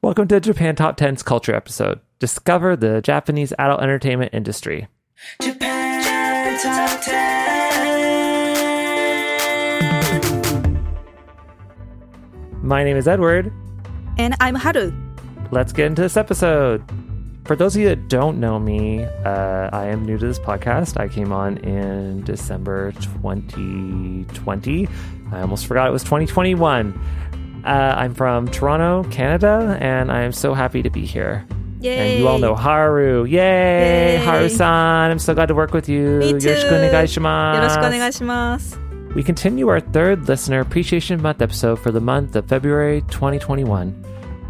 Welcome to Japan Top 10's Culture episode. Discover the Japanese adult entertainment industry. Japan Top 10. My name is Edward. And I'm Haru. Let's get into this episode. For those of you that don't know me, uh, I am new to this podcast. I came on in December 2020. I almost forgot it was 2021. Uh, I'm from Toronto, Canada, and I'm so happy to be here. Yay. And you all know Haru. Yay! Yay. Haru-san, I'm so glad to work with you. We continue our third Listener Appreciation Month episode for the month of February 2021.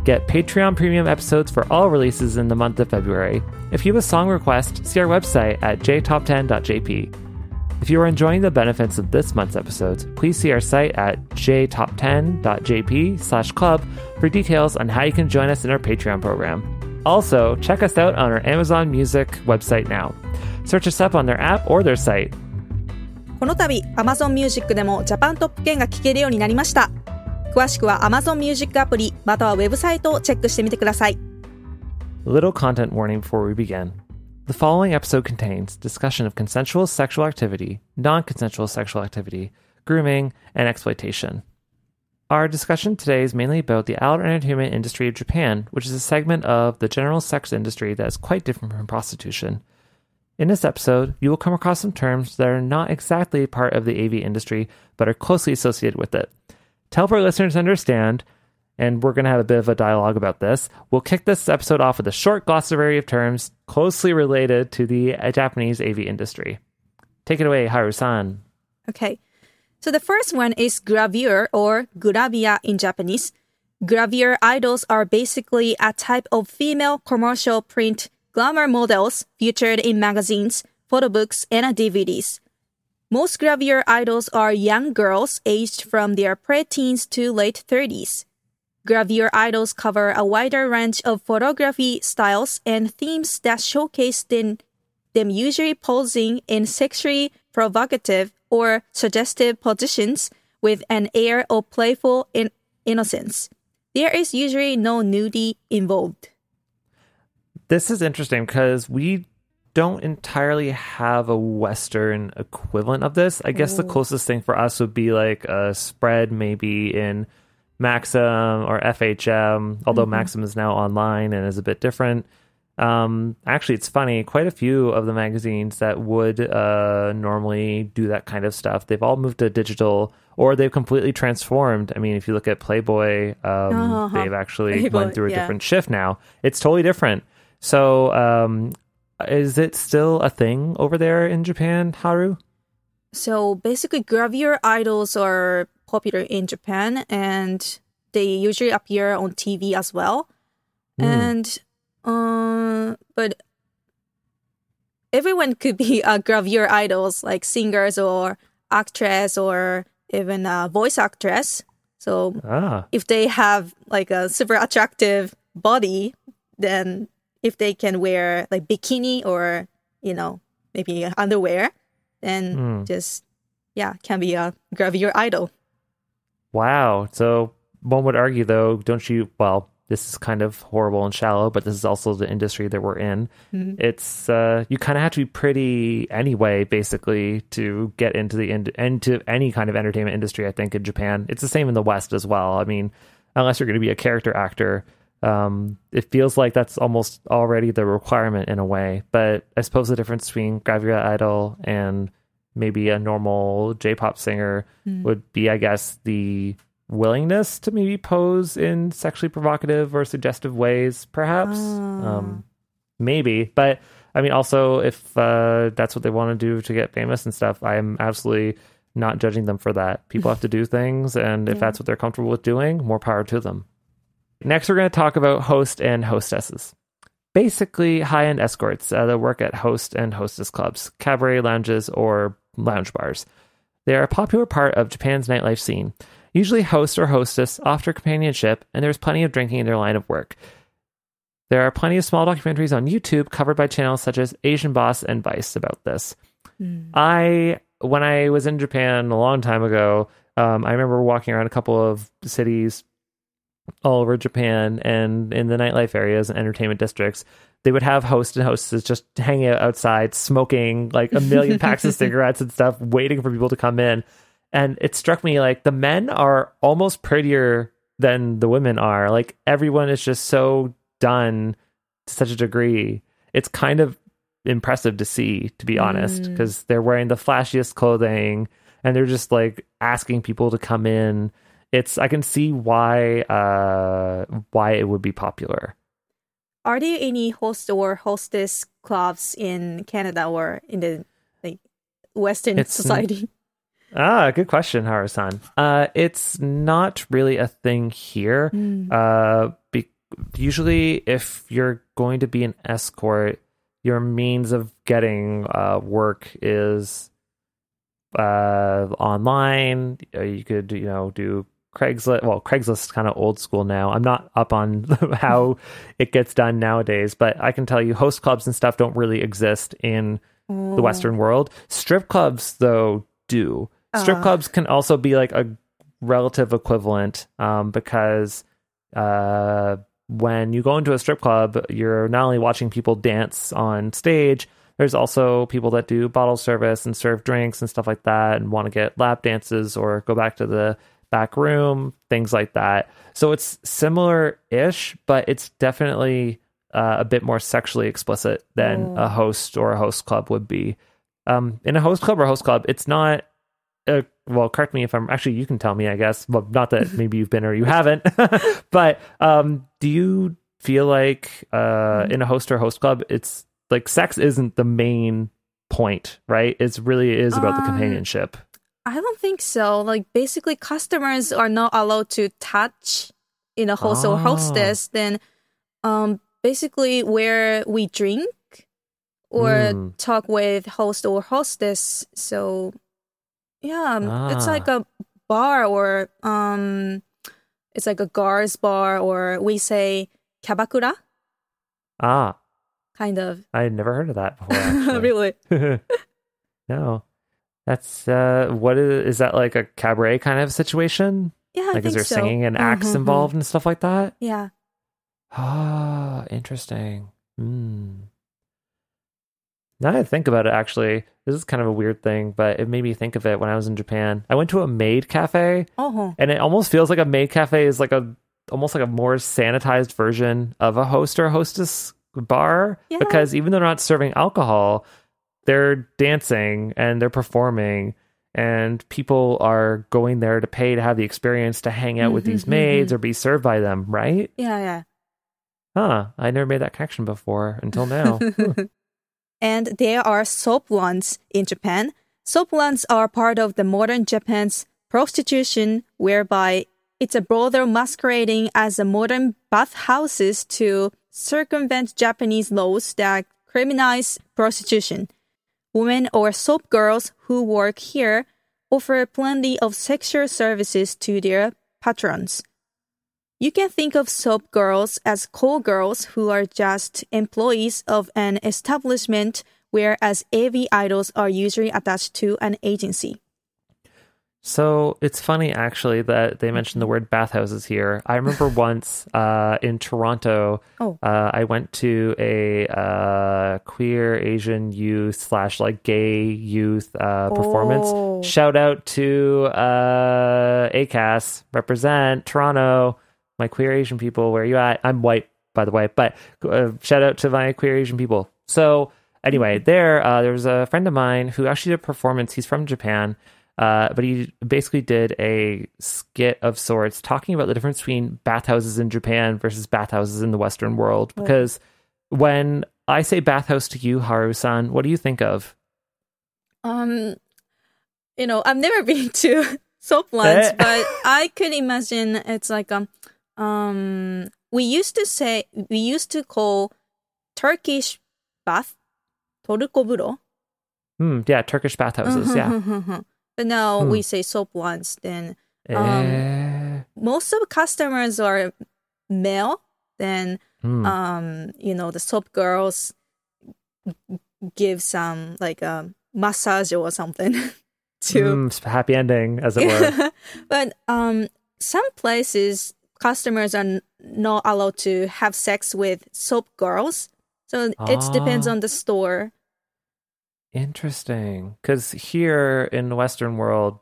Get Patreon premium episodes for all releases in the month of February. If you have a song request, see our website at jtop10.jp. If you are enjoying the benefits of this month's episodes, please see our site at jtop10.jp slash club for details on how you can join us in our Patreon program. Also, check us out on our Amazon Music website now. Search us up on their app or their site. この度 Amazon Music でもジャパントップ10が聴けるようになりました。詳しくは Amazon Music アプリまたはウェブサイトをチェックしてみてください。 Little content warning before we begin. The following episode contains discussion of consensual sexual activity, non consensual sexual activity, grooming, and exploitation. Our discussion today is mainly about the adult entertainment industry of Japan, which is a segment of the general sex industry that is quite different from prostitution. In this episode, you will come across some terms that are not exactly part of the AV industry, but are closely associated with it. To help our listeners understand, and we're going to have a bit of a dialogue about this. We'll kick this episode off with a short glossary of terms closely related to the uh, Japanese AV industry. Take it away, Haru-san. Okay. So the first one is gravure or gravia in Japanese. Gravure idols are basically a type of female commercial print glamour models featured in magazines, photo books, and DVDs. Most gravure idols are young girls aged from their preteens to late 30s. Gravure idols cover a wider range of photography styles and themes that showcase them, them usually posing in sexually provocative or suggestive positions with an air of playful in- innocence. There is usually no nudity involved. This is interesting because we don't entirely have a Western equivalent of this. I guess the closest thing for us would be like a spread maybe in Maxim or FHM, although Maxim is now online and is a bit different. Um, actually, it's funny. Quite a few of the magazines that would uh, normally do that kind of stuff, they've all moved to digital or they've completely transformed. I mean, if you look at Playboy, um, Uh-huh. they've actually Playboy, went through a yeah. different shift now. It's totally different. So, um, is it still a thing over there in Japan, Haru? So basically, gravure idols are popular in Japan and they usually appear on TV as well. And, uh, but everyone could be a gravure idols, like singers or actress or even a voice actress. So Ah, if they have like a super attractive body, then if they can wear like bikini or you know maybe underwear, then Hmm. just yeah can be a gravure idol. Wow. So one would argue, though, don't you? Well, this is kind of horrible and shallow, but this is also the industry that we're in. It's uh, you kind of have to be pretty anyway, basically, to get into the ind- into any kind of entertainment industry. I think in Japan, it's the same in the West as well. I mean, unless you're going to be a character actor. Um, it feels like that's almost already the requirement in a way, but I suppose the difference between Gravure Idol and maybe a normal J-pop singer would be, I guess, the willingness to maybe pose in sexually provocative or suggestive ways, perhaps. Um, maybe, but I mean, also if uh, that's what they want to do to get famous and stuff, I'm absolutely not judging them for that. People have to do things, and if that's what they're comfortable with doing, more power to them. Next, we're going to talk about host and hostesses. Basically, high end escorts uh, that work at host and hostess clubs, cabaret lounges, or lounge bars. They are a popular part of Japan's nightlife scene. Usually, host or hostess offer companionship, and there's plenty of drinking in their line of work. There are plenty of small documentaries on YouTube covered by channels such as Asian Boss and Vice about this. I, when I was in Japan a long time ago, um, I remember walking around a couple of cities all over Japan and in the nightlife areas and entertainment districts. They would have hosts and hostesses just hanging out outside, smoking like a million packs of cigarettes and stuff, waiting for people to come in. And it struck me like the men are almost prettier than the women are. Like everyone is just so done to such a degree. It's kind of impressive to see, to be honest, because they're wearing the flashiest clothing and they're just like asking people to come in. It's I can see why uh why it would be popular. Are there any host or hostess clubs in Canada or in the like Western It's- society? Ah, good question, Haru-san. Uh, it's not really a thing here. Uh, be- usually, if you're going to be an escort, your means of getting uh, work is uh, online. Uh, You could, you know, do Craigslist. Well, Craigslist is kind of old school now. I'm not up on how it gets done nowadays, but I can tell you, host clubs and stuff don't really exist in the Western world. Strip clubs, though, do. Strip clubs can also be like a relative equivalent um, because uh, when you go into a strip club, you're not only watching people dance on stage, there's also people that do bottle service and serve drinks and stuff like that and want to get lap dances or go back to the back room, things like that. So it's similar ish, but it's definitely uh, a bit more sexually explicit than a host or a host club would be. Um, in a host club or host club, it's not. Uh, well, correct me if I'm actually. You can tell me, I guess. Well, not that maybe you've been or you haven't, but um, do you feel like uh, in a host or host club, it's like sex isn't the main point, right? It's really is about the Um, companionship. I don't think so. Like basically, customers are not allowed to touch in a host or Ah. hostess. Then, um, basically where we drink or Mm. talk with host or hostess. So, yeah, um, it's Ah. like a bar or um, it's like a guards bar or we say kabakura Ah, kind of. I had never heard of that before. really? no, that's uh, what is is that like a cabaret kind of situation? Yeah, like, is there so. singing and acts Mhm. involved and stuff like that? Yeah. Ah, interesting. Hmm. Now that I think about it, actually, this is kind of a weird thing, but it made me think of it when I was in Japan. I went to a maid cafe, Oh. and it almost feels like a maid cafe is like a almost like a more sanitized version of a host or hostess bar Yeah. because even though they're not serving alcohol, they're dancing and they're performing and people are going there to pay to have the experience to hang out with these maids mhm. or be served by them, right? Yeah, yeah. Huh, I never made that connection before until now. And there are soap lands in Japan. Soap lands are part of the modern Japan's prostitution, whereby it's a brothel masquerading as a modern bathhouses to circumvent Japanese laws that criminalize prostitution. Women or soap girls who work here offer plenty of sexual services to their patrons. You can think of soap girls as call girls who are just employees of an establishment, whereas AV idols are usually attached to an agency. So it's funny actually that they mentioned the word bathhouses here. I remember once uh, in Toronto, Oh. uh, I went to a uh, queer Asian youth slash like gay youth uh, Oh. performance. Shout out to uh, ACAS, represent Toronto, my queer Asian people. Where you at? I'm white, by the way, but uh, shout out to my queer Asian people. So anyway, there uh, there was a friend of mine who actually did a performance. He's from Japan. Uh, but he basically did a skit of sorts talking about the difference between bathhouses in Japan versus bathhouses in the Western world. Because when I say bathhouse to you, Haru-san, what do you think of? Um, you know, I've never been to soap lands, Eh. but I could imagine it's like um, um, we used to say we used to call Turkish bath torukoburo. Hmm, yeah, Turkish bathhouses. Yeah. But now Hmm. we say soap once. Then Eh, Um, most of customers are male. Then hmm. um, you know, the soap girls give some like a massage or something to Mm, happy ending, as it were. but um, some places customers are not allowed to have sex with soap girls. So it depends Ah. on the store. Interesting. Because here in the Western world,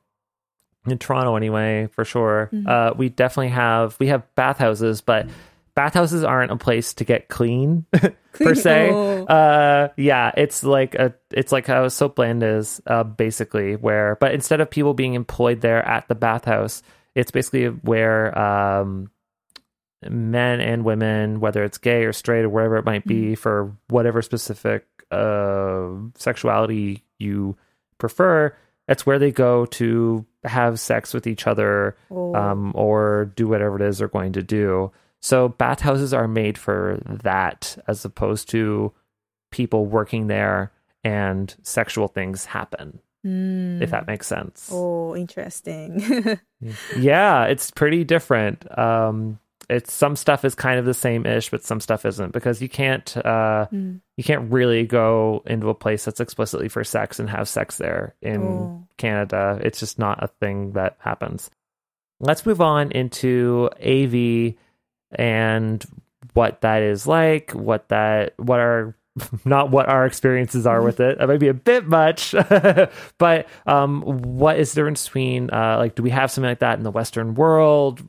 in Toronto anyway, for sure, Mm-hmm. uh, we definitely have we have bathhouses, but bathhouses aren't a place to get clean per se. Oh. Uh, yeah, it's like a it's like how Soapland is, uh, basically. Where, but instead of people being employed there at the bathhouse, it's basically where um, men and women, whether it's gay or straight or whatever it might be, for whatever specific uh, sexuality you prefer, that's where they go to have sex with each other Oh. um, or do whatever it is they're going to do. So bathhouses are made for that as opposed to people working there and sexual things happen, Mm. if that makes sense. Oh, interesting. Yeah, it's pretty different. Um, it's some stuff is kind of the same ish, but some stuff isn't because you can't uh, Mm. you can't really go into a place that's explicitly for sex and have sex there in Oh. Canada. It's just not a thing that happens. Let's move on into AV and what that is like, what that what our not what our experiences are with it. That might be a bit much, but um, what is the difference between uh, like do we have something like that in the Western world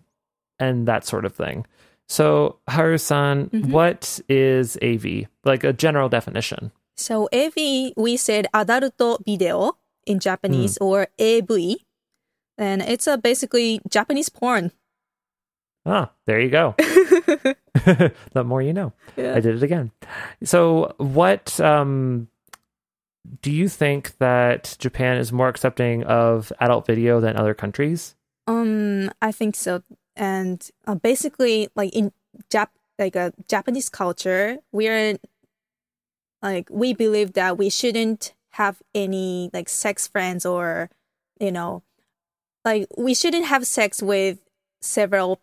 and that sort of thing? So Haru-san, what is AV? Like a general definition. so AV, we said adult video in Japanese or AV. And it's a basically Japanese porn. Ah, there you go. the more you know. I did it again. So, what um, do you think that Japan is more accepting of adult video than other countries? Um, I think so. And uh, basically, like in Jap, like a Japanese culture, we're like we believe that we shouldn't have any like sex friends or you know, like we shouldn't have sex with several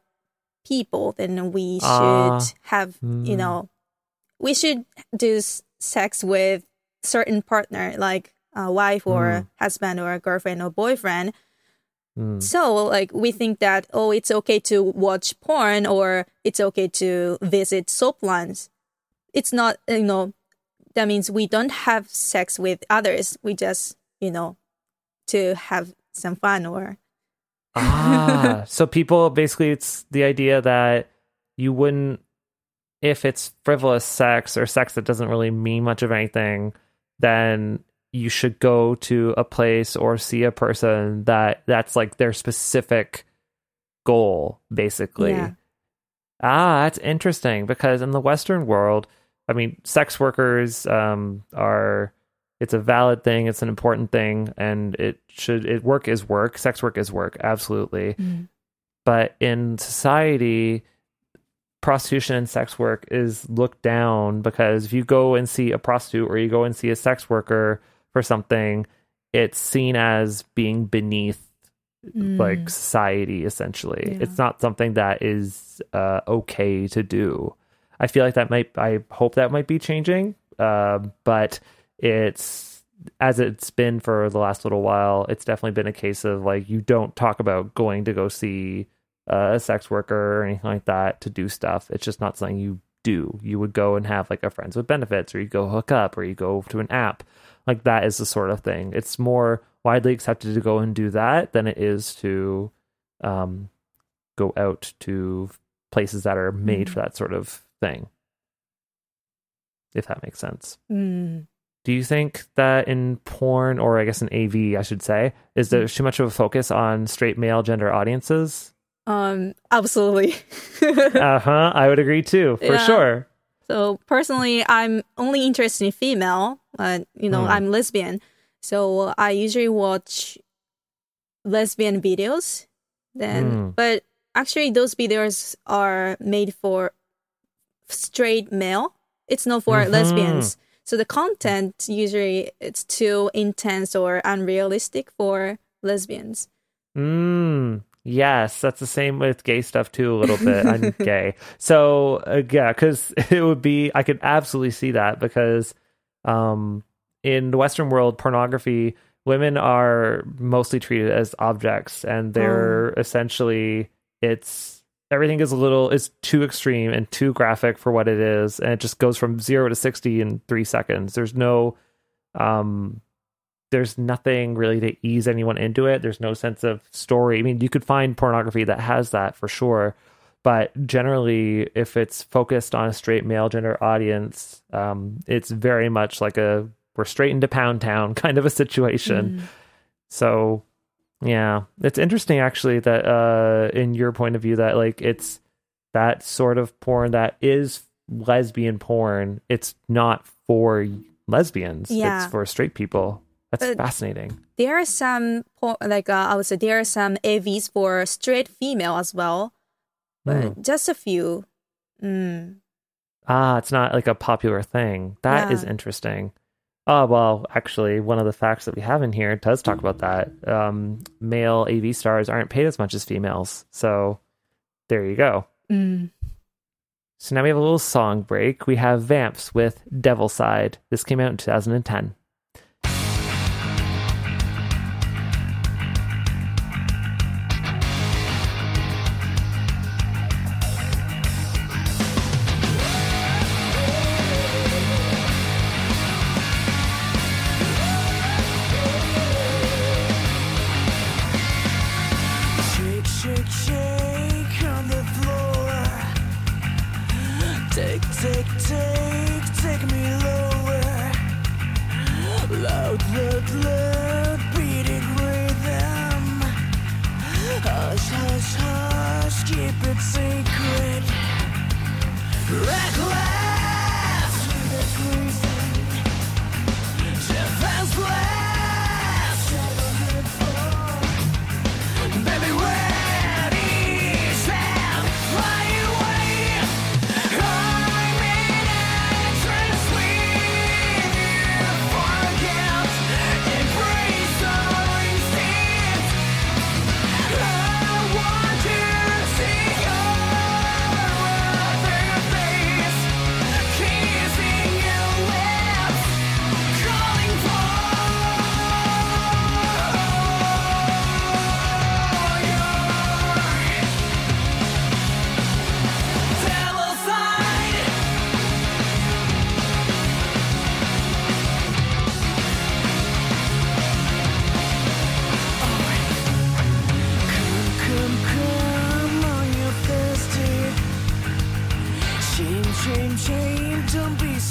people. Then we should Ah, have you mm. know, we should do s- sex with certain partner like a wife or Mm. husband or a girlfriend or boyfriend. Hmm. So, like, we think that, oh, it's okay to watch porn or it's okay to visit soap lands. It's not, you know, that means we don't have sex with others. We just, you know, to have some fun or. ah, so people basically, it's the idea that you wouldn't, if it's frivolous sex or sex that doesn't really mean much of anything, then you should go to a place or see a person that that's like their specific goal, basically. Yeah. Ah, that's interesting because in the Western world, I mean, sex workers um, are. It's a valid thing. It's an important thing, and it should. It work is work. Sex work is work. Absolutely. Mm. But in society, prostitution and sex work is looked down because if you go and see a prostitute or you go and see a sex worker for something, it's seen as being beneath like society essentially. It's not something that is uh, okay to do. I feel like that might I hope that might be changing. Uh, but it's as it's been for the last little while, it's definitely been a case of like you don't talk about going to go see uh, a sex worker or anything like that to do stuff. It's just not something you do. You would go and have like a friends with benefits, or you go hook up, or you go to an app. Like that is the sort of thing. It's more widely accepted to go and do that than it is to um, go out to places that are made for that sort of thing. If that makes sense. Mm. Do you think that in porn, or I guess in AV, I should say, is there too much of a focus on straight male gender audiences? Um, absolutely. uh huh. I would agree too, for Yeah. sure. So personally, I'm only interested in female. Uh, you know, Hmm. I'm lesbian, so I usually watch lesbian videos. Then, Hmm. but actually, those videos are made for straight male. It's not for Mhm. lesbians. So the content usually it's too intense or unrealistic for lesbians. Mm, yes, that's the same with gay stuff too. A little bit. I'm gay, so uh, yeah, because it would be. I could absolutely see that because, um, in the Western world, pornography, women are mostly treated as objects, and they're essentially it's everything is a little is too extreme and too graphic for what it is, and it just goes from zero to sixty in three seconds. There's no, um, there's nothing really to ease anyone into it. There's no sense of story. I mean, you could find pornography that has that for sure, but generally, if it's focused on a straight male gender audience, um, it's very much like a we're straight into Pound Town kind of a situation. So, yeah, it's interesting actually that uh, in your point of view that like it's that sort of porn that is lesbian porn. It's not for lesbians. Yeah. It's for straight people. That's But- fascinating. There are some like uh, I would say there are some AVs for straight female as well, but just a few. Mm. Ah, it's not like a popular thing. That is Yeah. interesting. Oh, well, actually, one of the facts that we have in here does talk about that. Um, male AV stars aren't paid as much as females. So there you go. Mm. So now we have a little song break. We have Vamps with Devil Side. This came out in 2010.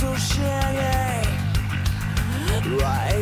So shy. Right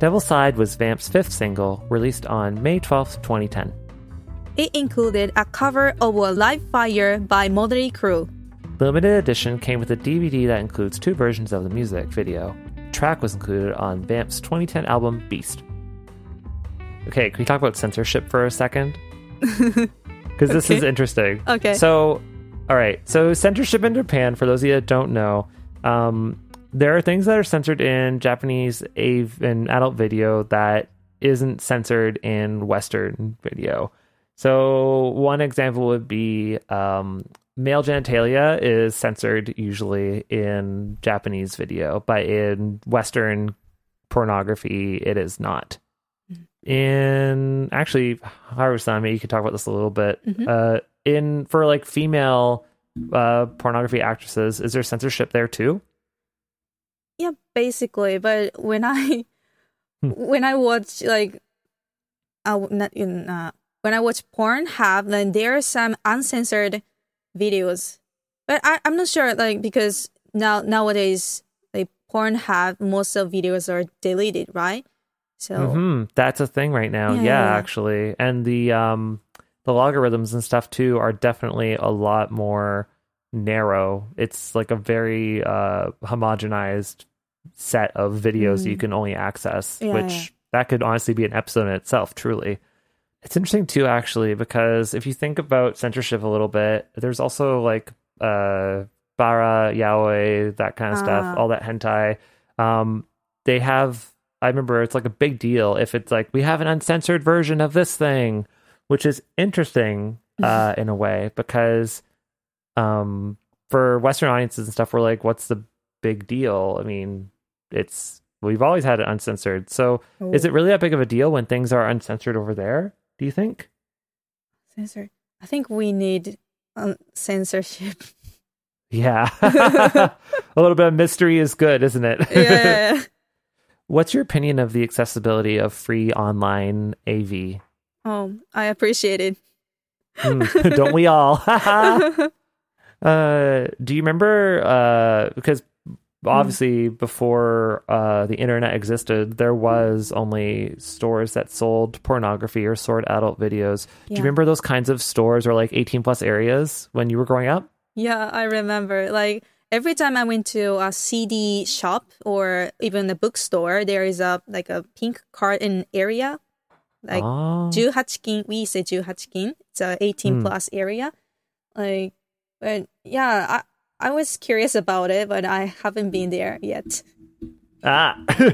Devil's Side was Vamp's fifth single, released on May 12th, 2010. It included a cover of a Live Wire by Motley Crue. The limited edition came with a DVD that includes two versions of the music video. The track was included on Vamp's 2010 album Beast. Okay, can we talk about censorship for a second? Because this is interesting. Okay. So, all right. So, censorship in Japan, for those of you that don't know, um, there are things that are censored in Japanese AV and adult video that isn't censored in Western video. So, one example would be um, male genitalia is censored usually in Japanese video, but in Western pornography, it is not. In actually, Haru-san, maybe you could talk about this a little bit. Uh, in for like female uh, pornography actresses, is there censorship there too? Yeah, basically. But when I Hmm. when I watch like, uh, not in uh, when I watch Pornhub, then there are some uncensored videos. But I, I'm not sure, like because now nowadays like Pornhub, most of videos are deleted, right? So hmm That's a thing right now. Yeah, Yeah, yeah, yeah. actually, and the um the logarithms and stuff too are definitely a lot more narrow. It's like a very uh homogenized set of videos you can only access, Mm. Yeah, which yeah. that could honestly be an episode in itself, truly. It's interesting too, actually, because if you think about censorship a little bit, there's also like uh bara, yaoi, that kind of Ah. stuff, all that hentai. Um, they have. I remember it's like a big deal if it's like we have an uncensored version of this thing, which is interesting uh, in a way because um, for Western audiences and stuff, we're like, what's the big deal? I mean, it's we've always had it uncensored. So is it really that big of a deal when things are uncensored over there? Do you think? censored? I think we need um, censorship. Yeah. a little bit of mystery is good, isn't it? yeah. What's your opinion of the accessibility of free online AV? Oh, I appreciate it. Mm, don't we all? uh, do you remember? Uh, because obviously, before uh, the internet existed, there was only stores that sold pornography or sold adult videos. Do you remember those kinds of stores or like 18 plus areas when you were growing up? Yeah, I remember. Like every time I went to a CD shop or even a bookstore, there is a like a pink carton area. Like oh. 18kin, we say 18kin. It's a 18 Hmm. plus area. Like, but yeah, I was curious about it, but I haven't been there yet. ah. so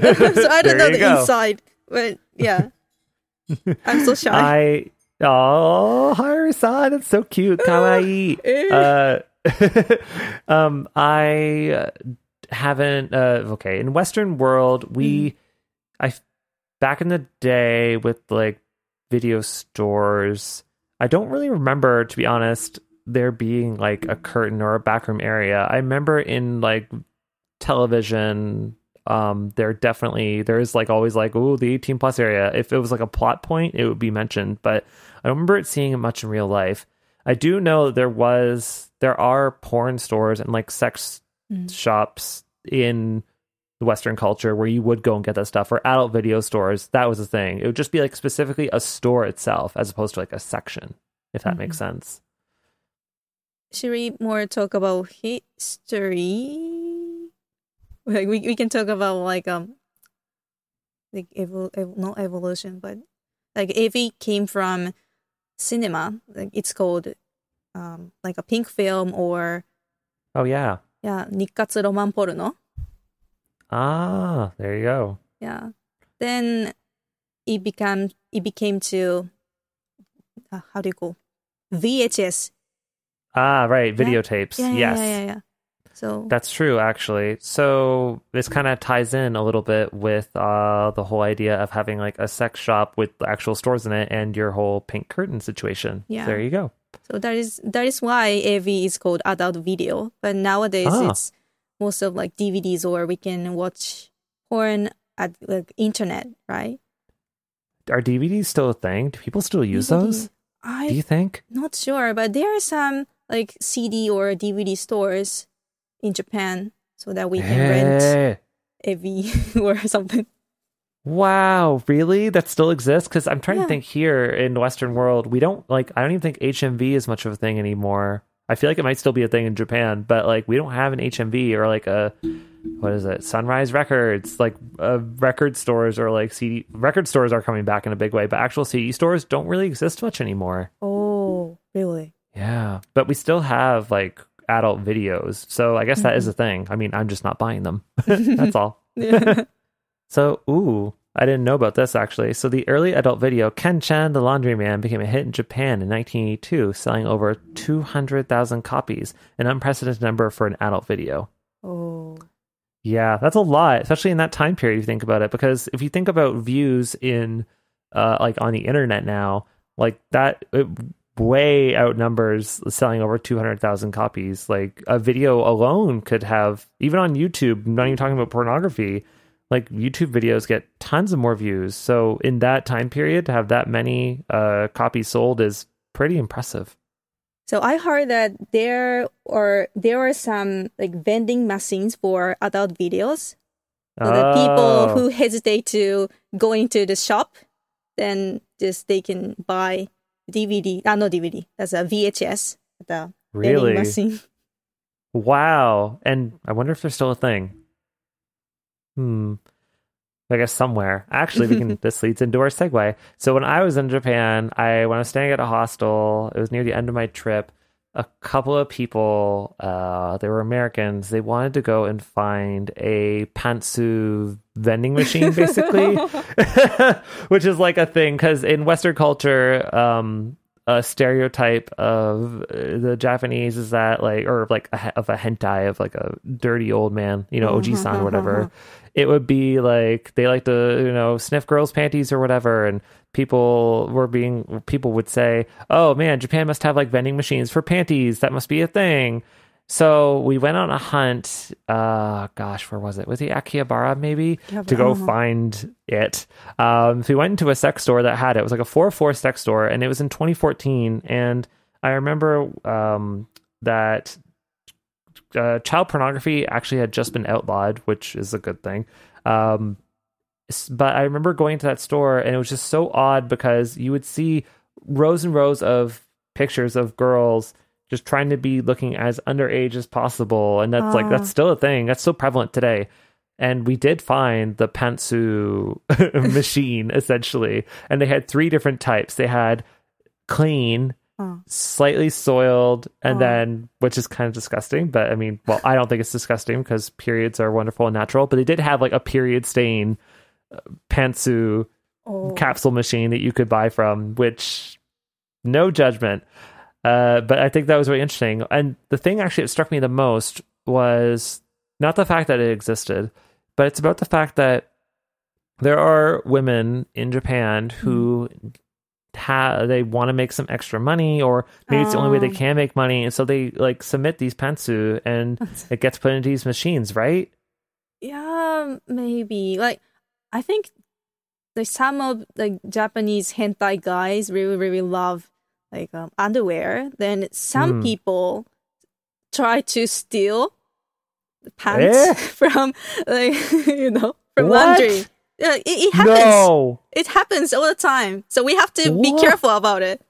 I don't know the go. inside. But yeah, I'm so shy. I oh Haru-san, it's so cute, kawaii. uh, um, I uh, haven't. Uh, okay, in Western world, we, I, back in the day with like video stores, I don't really remember, to be honest, there being like a curtain or a backroom area. I remember in like television um there definitely there is like always like oh the 18 plus area. If it was like a plot point it would be mentioned but i don't remember it seeing it much in real life. I do know there was there are porn stores and like sex shops in the western culture where you would go and get that stuff or adult video stores. That was a thing. It would just be like specifically a store itself as opposed to like a section if that makes sense should we more talk about history? Like we, we can talk about like um like evol ev- not evolution, but like if it came from cinema, like it's called um like a pink film or oh yeah yeah Nikkatsu roman porno. Ah, there you go. Yeah, then it became it became to uh, how do you call VHS ah right videotapes Yeah, yeah, yes yeah, yeah, yeah. So That's true, actually. So this kind of ties in a little bit with uh, the whole idea of having like a sex shop with actual stores in it and your whole pink curtain situation. Yeah. There you go. so that is that is why AV is called adult video. But nowadays Ah. it's most of like DVDs or we can watch porn at like internet, right? Are DVDs still a thing? Do people still use DVD. those? I'm Do you think? not sure, but there are some like CD or DVD stores in Japan so that we can rent Hey. AV or something. Wow, really? That still exists? Because I'm trying Yeah. to think here in the Western world, we don't like. I don't even think HMV is much of a thing anymore. I feel like it might still be a thing in Japan, but like we don't have an HMV or like a what is it? Sunrise Records, like uh, record stores or like CD record stores are coming back in a big way, but actual CD stores don't really exist much anymore. Oh, really? Yeah, but we still have like adult videos, so I guess that is a thing. I mean, I'm just not buying them. That's all. So, ooh, I didn't know about this actually. So, the early adult video Ken Chan the Laundry Man, became a hit in Japan in 1982, selling over 200,000 copies, an unprecedented number for an adult video. Oh. Yeah, that's a lot, especially in that time period. If you think about it, because if you think about views in, uh, like on the internet now, like that it way outnumbers selling over two hundred thousand copies. Like a video alone could have, even on YouTube. Not even talking about pornography. Like YouTube videos get tons of more views. So in that time period, to have that many uh, copies sold is pretty impressive. So I heard that there or there are some like vending machines for adult videos. So the Oh. people who hesitate to go into the shop, then just they can buy DVD. Ah, no DVD. That's a VHS. The really machine. Wow. And I wonder if there's still a thing. Hmm. I guess somewhere. Actually, we can. this leads into our segue. So when I was in Japan, I when I was staying at a hostel, it was near the end of my trip. A couple of people, uh, they were Americans. They wanted to go and find a pantsu vending machine, basically, which is like a thing because in Western culture, um, a stereotype of uh, the Japanese is that like, or like a, of a hentai of like a dirty old man, you know, oji-san or whatever. It would be like they like to, you know, sniff girls' panties or whatever, and people were being people would say, "Oh man, Japan must have like vending machines for panties. That must be a thing." So we went on a hunt. Uh, gosh, where was it? Was it Akihabara maybe to go find it? Um, so we went into a sex store that had it. It was like a four four sex store, and it was in 2014. And I remember um, that uh, child pornography actually had just been outlawed, which is a good thing. Um, but I remember going to that store, and it was just so odd because you would see rows and rows of pictures of girls just trying to be looking as underage as possible, and that's like that's ah. still a thing. That's still prevalent today. And we did find the pantsu machine essentially, and they had three different types. They had clean, Oh. slightly soiled, and Oh. then which is kind of disgusting. But I mean, well, I don't think it's disgusting because periods are wonderful and natural. But they did have like a period stain pantsu Oh. capsule machine that you could buy from, which no judgment. Uh, but I think that was really interesting. And the thing actually that struck me the most was not the fact that it existed, but it's about the fact that there are women in Japan who have they want to make some extra money or maybe it's the only way they Oh. can make money and so they like submit these pantsu and it gets put into these machines right Yeah, maybe. Like, I think like some of the Japanese hentai guys really really love like um, underwear. Then some Hmm. people try to steal pants Eh? from like you know from What? laundry. Yeah, it, it happens. no It happens all the time. So we have to be careful about it.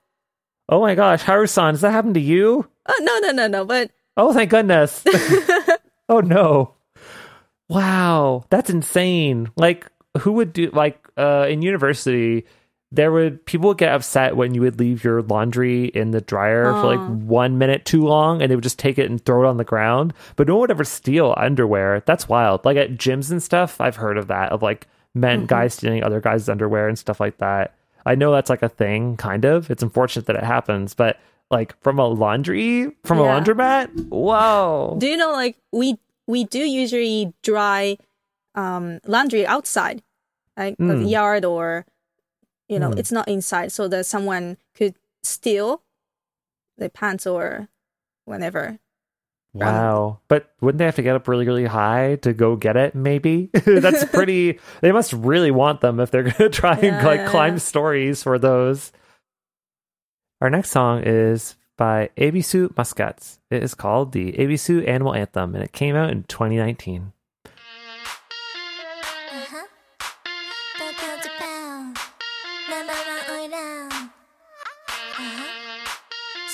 oh my gosh haru-san does that happen to you Oh no no no no! But Oh, thank goodness. oh no. Wow, that's insane. Like who would do like uh in university there would people would get upset when you would leave your laundry in the dryer for like. 1 minute too long and they would just take it and throw it on the ground. But no one would ever steal underwear. That's wild. Like at gyms and stuff, I've heard of that of like men guys stealing other guys' underwear and stuff like that. I know that's like a thing kind of. It's unfortunate that it happens, but like from a laundry from a laundromat? Whoa. do you know like we we do usually dry um laundry outside like the Mm. yard or you know Mm. it's not inside so that someone could steal the pants or whenever Wow. But wouldn't they have to get up really, really high to go get it, maybe? That's pretty they must really want them if they're gonna try and like yeah, climb yeah. stories for those. Our next song is by Ebisu Muscats. It is called the Ebisu Animal Anthem and it came out in 2019.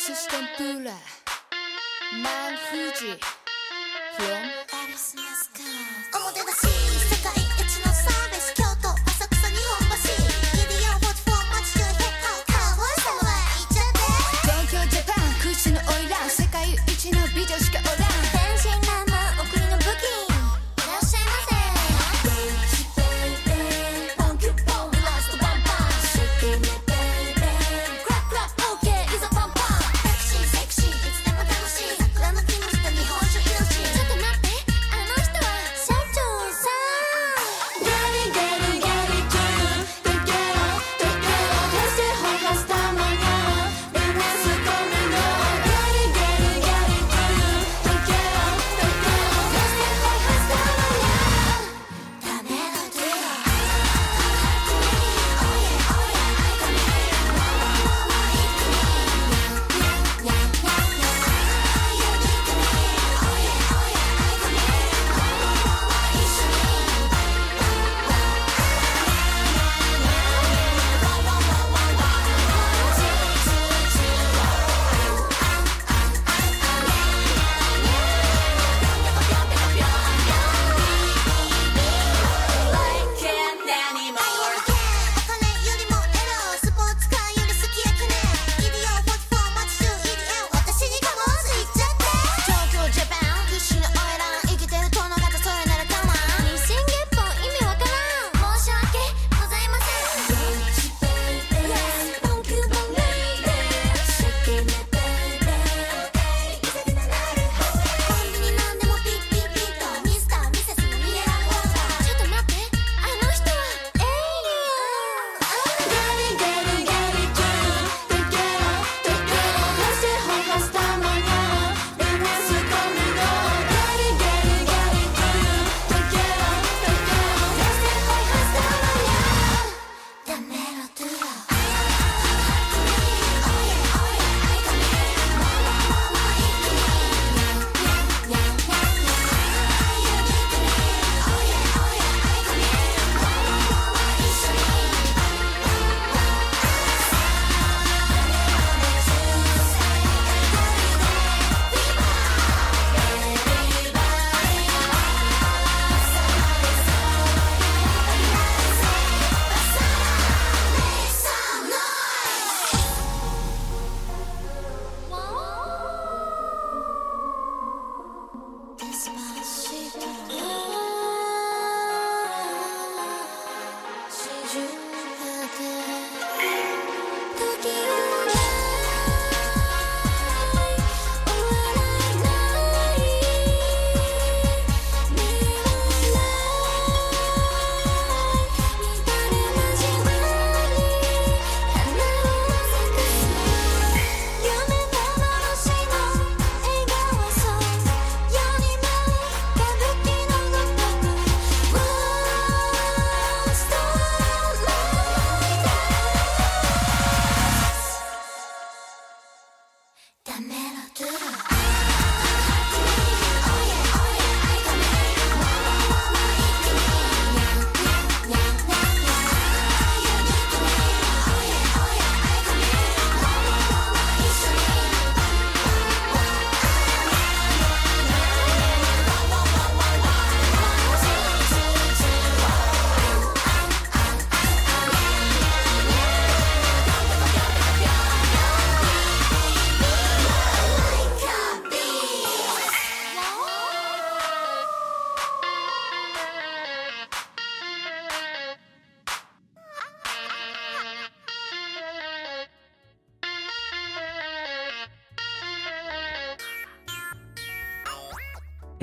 system Bula, Man Fuji, from Paris, Moscow.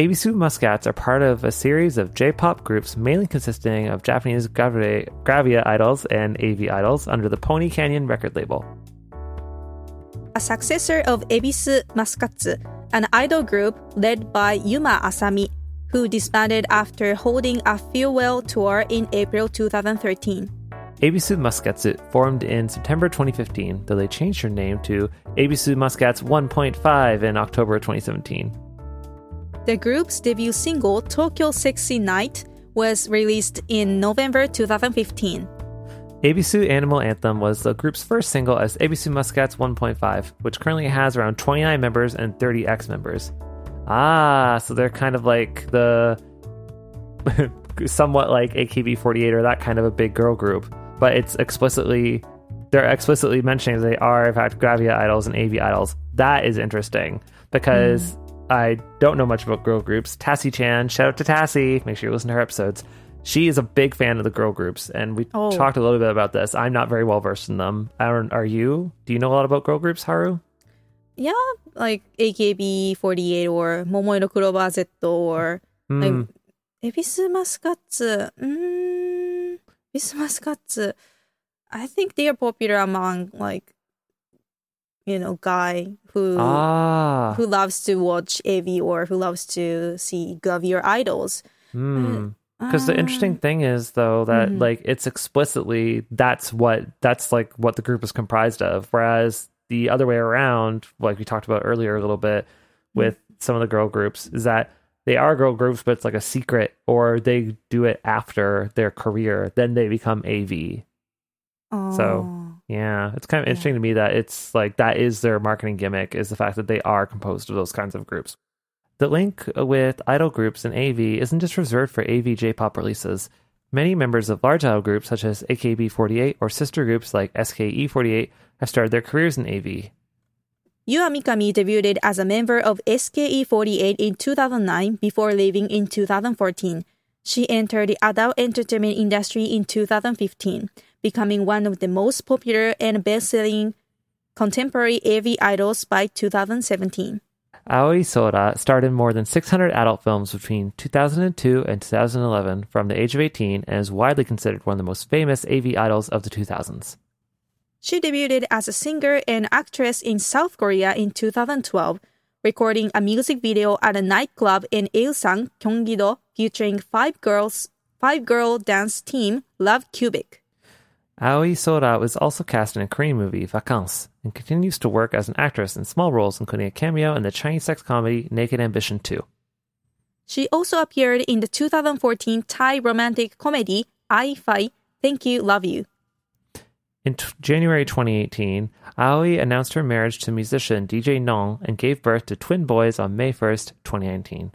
Ebisu Muscats are part of a series of J pop groups mainly consisting of Japanese gravia, gravia idols and AV idols under the Pony Canyon record label. A successor of Ebisu Muscats, an idol group led by Yuma Asami, who disbanded after holding a farewell tour in April 2013. Ebisu Muscats formed in September 2015, though they changed their name to Ebisu Muscats 1.5 in October 2017. The group's debut single, Tokyo Sexy Night, was released in November 2015. Ebisu Animal Anthem was the group's first single as Ebisu Muscats 1.5, which currently has around 29 members and 30 ex members. Ah, so they're kind of like the somewhat like AKB48 or that kind of a big girl group, but it's explicitly they're explicitly mentioning they are in fact Gravia idols and AV idols. That is interesting because mm. I don't know much about girl groups. Tassie Chan, shout out to Tassie. Make sure you listen to her episodes. She is a big fan of the girl groups, and we Oh. talked a little bit about this. I'm not very well versed in them. Aaron, are you? Do you know a lot about girl groups, Haru? Yeah, like AKB48 or Momoiro Clover Z or Hmm. like Ebisu Muscats. Mm, Ebisu Muscats. I think they are popular among like you know guy who ah, who loves to watch AV or who loves to see Gravure idols. hmm. Because the interesting Uh, thing is, though, that Mhm. like it's explicitly that's what that's like what the group is comprised of. Whereas the other way around, like we talked about earlier a little bit with some of the girl groups, is that they are girl groups, but it's like a secret, or they do it after their career, then they become AV. So- oh. Yeah, it's kind of Yeah. interesting to me that it's like that is their marketing gimmick is the fact that they are composed of those kinds of groups. The link with idol groups and AV isn't just reserved for AV J-pop releases. Many members of large idol groups such as AKB48 or sister groups like SKE48 have started their careers in AV. Yua Mikami debuted as a member of SKE48 in 2009 before leaving in 2014. She entered the adult entertainment industry in 2015, becoming one of the most popular and best-selling contemporary AV idols by 2017. Aoi Sora starred in more than 600 adult films between 2002 and 2011 from the age of 18 and is widely considered one of the most famous AV idols of the 2000s. She debuted as a singer and actress in South Korea in 2012, recording a music video at a nightclub in Ilsan, Gyeonggi-do, featuring five girls, five-girl dance team Love Cubic. Aoi Sora was also cast in a Korean movie, Vacances, and continues to work as an actress in small roles, including a cameo in the Chinese sex comedy Naked Ambition 2. She also appeared in the 2014 Thai romantic comedy I Fine, Thank You, Love You. In t- January 2018, Aoi announced her marriage to musician DJ Non and gave birth to twin boys on May 1st, 2019.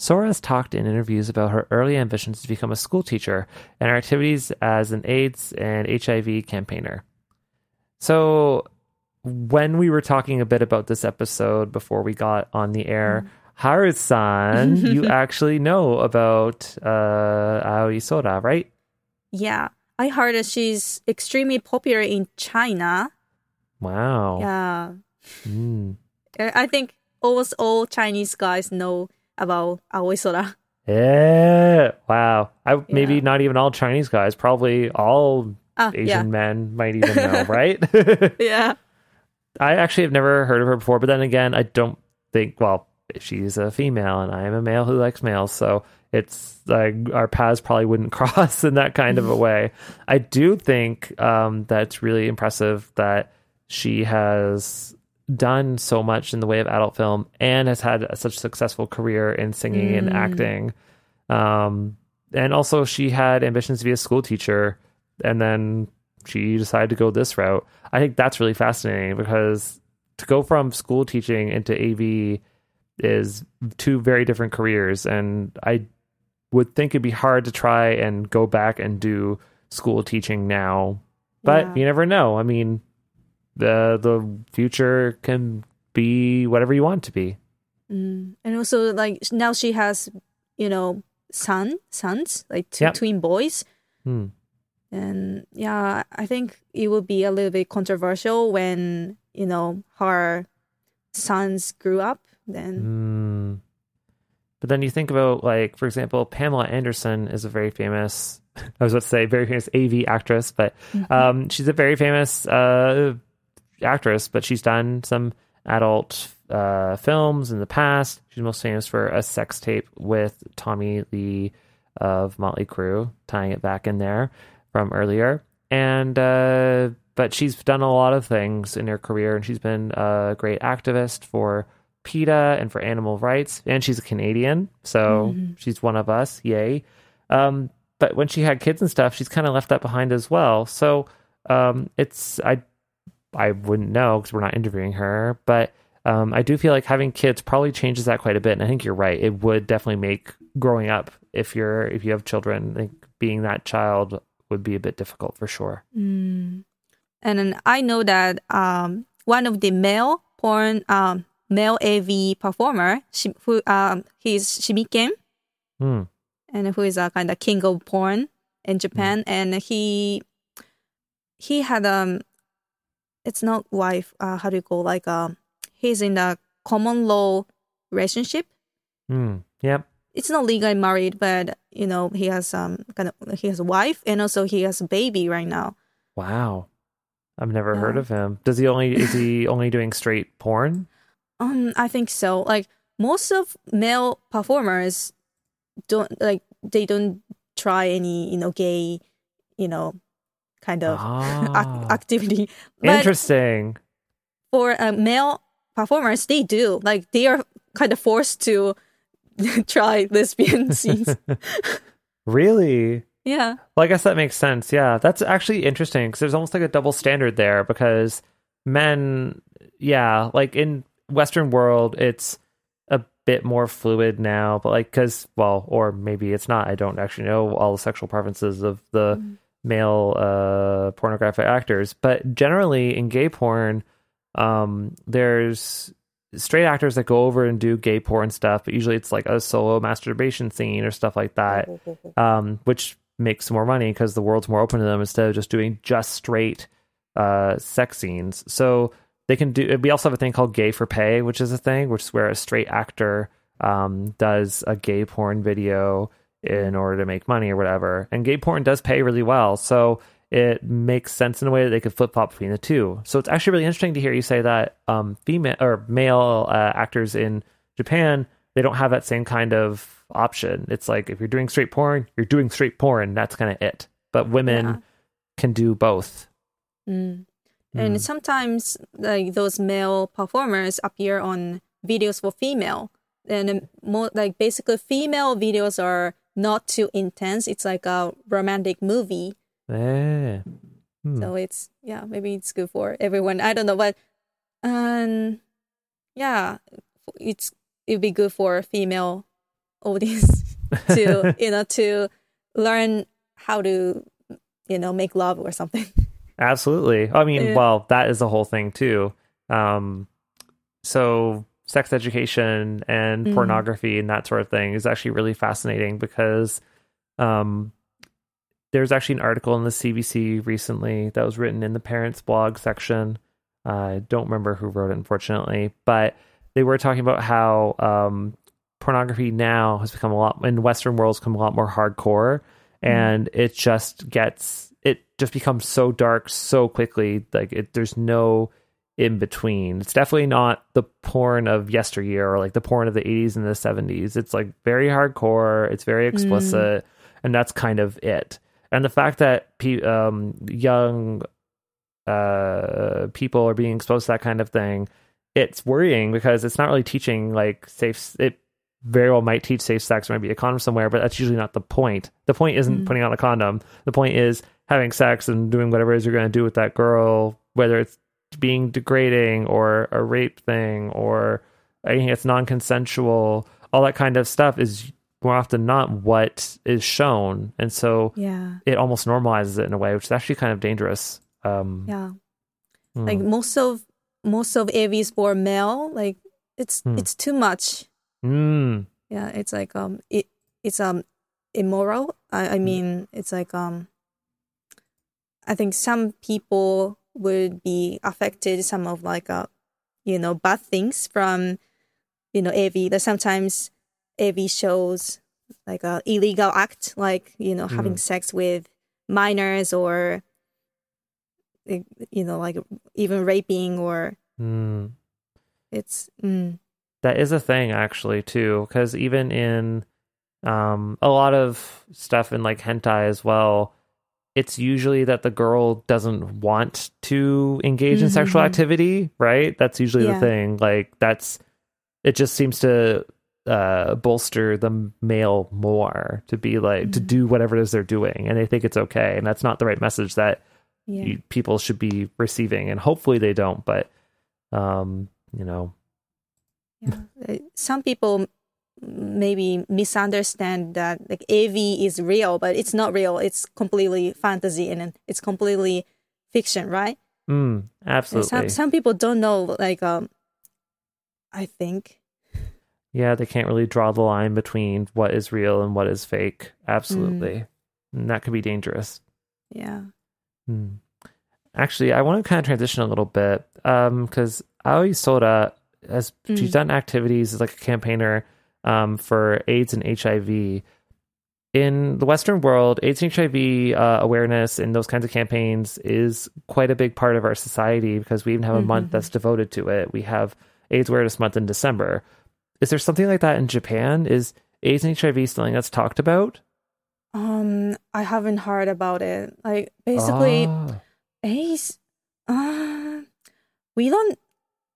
Sora has talked in interviews about her early ambitions to become a school teacher and her activities as an AIDS and HIV campaigner. So, when we were talking a bit about this episode before we got on the air, Haru-san, you actually know about uh, Aoi Sora, right? Yeah, I heard that she's extremely popular in China. Wow. Yeah, Mm. I think almost all Chinese guys know about Aoi Sora. Yeah. Wow. I maybe Yeah. not even all Chinese guys, probably all Ah, Asian yeah, men might even know, right? yeah. I actually have never heard of her before, but then again, I don't think well, she's a female and I am a male who likes males, so it's like our paths probably wouldn't cross in that kind of a way. I do think um that's really impressive that she has done so much in the way of adult film and has had such a successful career in singing and acting. Um, and also, she had ambitions to be a school teacher, and then she decided to go this route. I think that's really fascinating because to go from school teaching into AV is two very different careers, and I would think it'd be hard to try and go back and do school teaching now. But Yeah. you never know. I mean, the the future can be whatever you want to be. Mm. And also, like now she has, you know, son, sons, like two Yep. twin boys. Hmm. And yeah, I think it would be a little bit controversial when you know her sons grew up. Then Mm. But then you think about, like, for example, Pamela Anderson is a very famous, I was about to say very famous AV actress, but um, she's a very famous uh, actress, but she's done some adult uh, films in the past. She's most famous for a sex tape with Tommy Lee of Motley Crue, tying it back in there from earlier. And, uh, but she's done a lot of things in her career, and she's been a great activist for PETA and for animal rights, and she's a Canadian, so she's one of us. Yay! Um, but when she had kids and stuff, she's kind of left that behind as well. So um, it's I I wouldn't know because we're not interviewing her, but um, I do feel like having kids probably changes that quite a bit. And I think you're right; it would definitely make growing up if you're if you have children, think being that child would be a bit difficult for sure. Mm. And then I know that um, one of the male porn um, male AV performer, she, who um, he's Shimiken, Hmm. and who is a kind of king of porn in Japan, and he he had um, it's not wife. Uh, how do you call like um, he's in a common law relationship. Hmm. Yep. It's not legally married, but you know he has um kind of he has a wife and also he has a baby right now. Wow. I've never heard of him. Does he only is he only doing straight porn? Um, I think so. Like most of male performers don't like they don't try any you know gay, you know, kind of Ah. activity. But Interesting. for uh, male performers, they do. Like they are kind of forced to try lesbian scenes. Really? Yeah. Well, I guess that makes sense. Yeah, that's actually interesting because there's almost like a double standard there because men, yeah, like in Western world, it's a bit more fluid now, but like because well, or maybe it's not. I don't actually know all the sexual preferences of the male uh, pornographic actors, but generally in gay porn, um, there's straight actors that go over and do gay porn stuff, but usually it's like a solo masturbation scene or stuff like that um, which makes more money because the world's more open to them instead of just doing just straight uh, sex scenes. So they can do. We also have a thing called gay for pay, which is a thing, which is where a straight actor um, does a gay porn video in order to make money or whatever. And gay porn does pay really well, so it makes sense in a way that they could flip flop between the two. So it's actually really interesting to hear you say that um, female or male uh, actors in Japan they don't have that same kind of option. It's like if you're doing straight porn, you're doing straight porn. That's kind of it. But women Yeah. can do both. Mm. And sometimes like those male performers appear on videos for female. And um, more like basically female videos are not too intense. It's like a romantic movie. Eh. Hmm. So it's yeah, maybe it's good for everyone. I don't know, but um yeah, it's it'd be good for female audience to you know to learn how to you know make love or something. Absolutely. I mean, Yeah. well, that is the whole thing too. Um, so sex education and Mhm. pornography and that sort of thing is actually really fascinating because um, there's actually an article in the CBC recently that was written in the parents blog section. I don't remember who wrote it, unfortunately, but they were talking about how um, pornography now has become a lot in Western worlds become a lot more hardcore, and it just gets it just becomes so dark so quickly. Like it, there's no in between. It's definitely not the porn of yesteryear or like the porn of the 80s and the 70s. It's like very hardcore. It's very explicit, and that's kind of it. And the fact that pe- um, young uh, people are being exposed to that kind of thing, it's worrying because it's not really teaching like safe. It very well might teach safe sex. Might be a condom somewhere, but that's usually not the point. The point isn't putting on a condom. The point is having sex and doing whatever it is you're going to do with that girl, whether it's being degrading or a rape thing or that's non-consensual. All that kind of stuff is more often not what is shown, and so Yeah. it almost normalizes it in a way, which is actually kind of dangerous. Um, Yeah. hmm. Like most of most of AVs for male, like it's Hmm. it's too much. Mm, Yeah, it's like um it it's um immoral. I, Hmm. I mean it's like um I think some people would be affected some of like uh you know bad things from you know AV that sometimes AV shows like a illegal act like you know having Mm. sex with minors or you know like even raping or mm. it's mm, That is a thing actually too, because even in um, a lot of stuff in like hentai as well, it's usually that the girl doesn't want to engage in sexual Mhm. activity, right? That's usually Yeah. the thing. Like that's it just seems to uh, bolster the male more to be like to do whatever it is they're doing, and they think it's okay, and that's not the right message that Yeah. you, people should be receiving, and hopefully they don't. But um, you know, Yeah. Some people maybe misunderstand that like AV is real, but it's not real. It's completely fantasy and it's completely fiction, right? mm, absolutely, Some some people don't know like um I think. yeah, they can't really draw the line between what is real and what is fake. Absolutely, and that could be dangerous. Yeah. Hmm. Actually, I want to kind of transition a little bit because Aoi Sora has she's Mm. done activities as like a campaigner um, for AIDS and HIV. In the Western world, AIDS and HIV uh, awareness and those kinds of campaigns is quite a big part of our society because we even have a month Mhm. that's devoted to it. We have AIDS Awareness Month in December. Is there something like that in Japan? Is AIDS and HIV something that's talked about? Um I haven't heard about it. Like basically Ah. AIDS uh, we don't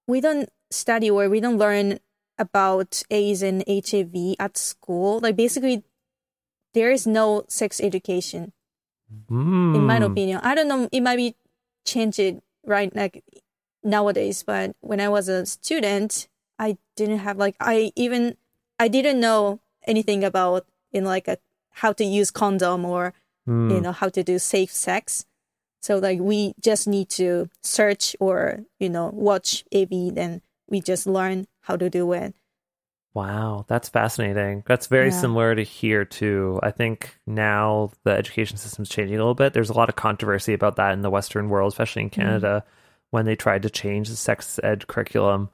we don't study or we don't learn about AIDS and HIV at school. Like basically there is no sex education in my Mm. opinion. I don't know it might be changed right like nowadays, but when I was a student, I didn't have like I even I didn't know anything about in like a how to use condom or Mm. you know how to do safe sex so like we just need to search or you know watch av then we just learn how to do it Wow, that's fascinating. That's very Yeah. similar to here too. I think now the education system's changing a little bit. There's a lot of controversy about that in the Western world, especially in Canada, when they tried to change the sex ed curriculum.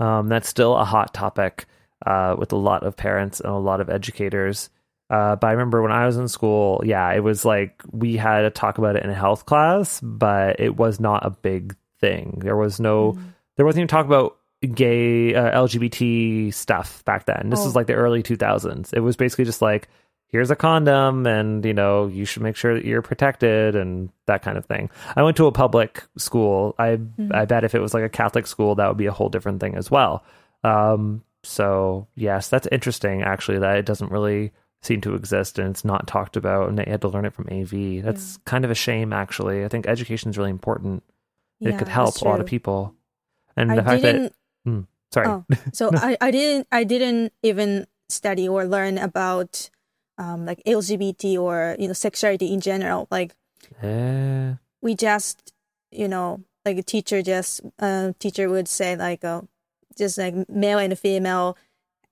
Um, that's still a hot topic uh, with a lot of parents and a lot of educators. Uh, but I remember when I was in school, yeah, it was like we had to talk about it in a health class, but it was not a big thing. There was no, there wasn't even talk about gay uh, LGBT stuff back then. This Oh. was like the early 2000s. It was basically just like, here's a condom, and you know, you should make sure that you're protected and that kind of thing. I went to a public school. I I bet if it was like a Catholic school, that would be a whole different thing as well. Um, so yes, that's interesting actually that it doesn't really seem to exist and it's not talked about and they had to learn it from AV. That's kind of a shame actually. I think education is really important. it could help a lot of people. And i the fact didn't that sorry. oh so I, I didn't i didn't even study or learn about um like lgbt or you know sexuality in general. Like Eh, we just you know like a teacher just uh teacher would say like uh, just like male and female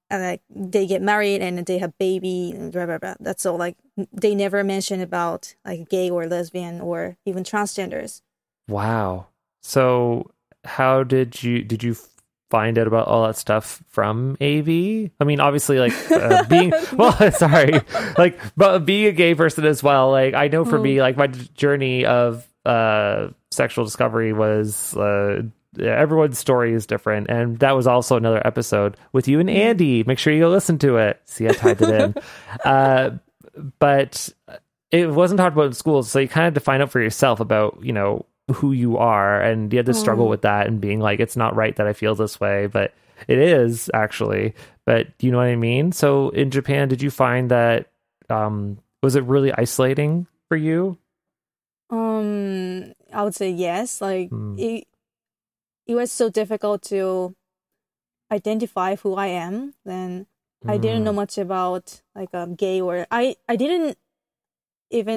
and like they get married and they have baby and blah blah blah. That's all like they never mention about like gay or lesbian or even transgenders. Wow. So how did you did you find out about all that stuff from AV? I mean, obviously, like uh, being well, sorry, like but being a gay person as well. Like I know for me, like my journey of uh sexual discovery was uh everyone's story is different. And that was also another episode with you and andy. Make sure you go listen to it. See i tied it in. Uh but it wasn't talked about in schools so you kind of had to find out for yourself about you know who you are and you had to struggle with that and being like it's not right that i feel this way but it is actually. But you know what i mean? So in japan did you find that um was it really isolating for you? Um i would say yes. Like Hmm. it it was so difficult to identify who i am then i didn't know much about like um, gay or i i didn't even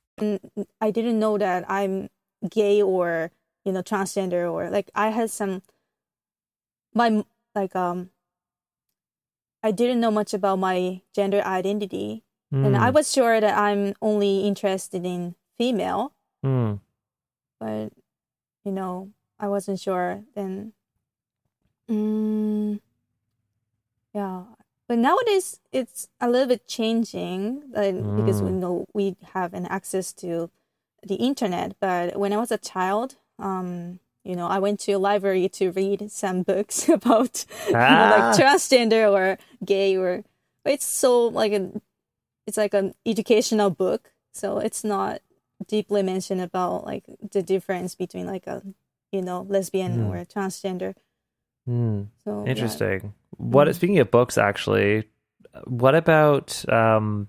I didn't know that I'm gay or you know transgender or like I had some my like um I didn't know much about my gender identity. And I Mm, was sure that I'm only interested in female. Mm, but you know I wasn't sure then. Mm, yeah but nowadays it's a little bit changing like, because we Mm. know we have an access to the internet but when i was a child um you know i went to a library to read some books about you know, Ah. like transgender or gay or it's so like a it's like an educational book so it's not deeply mentioned about like the difference between like a you know lesbian Mm. or transgender mm. so. Interesting. What Mm. speaking of books actually, what about um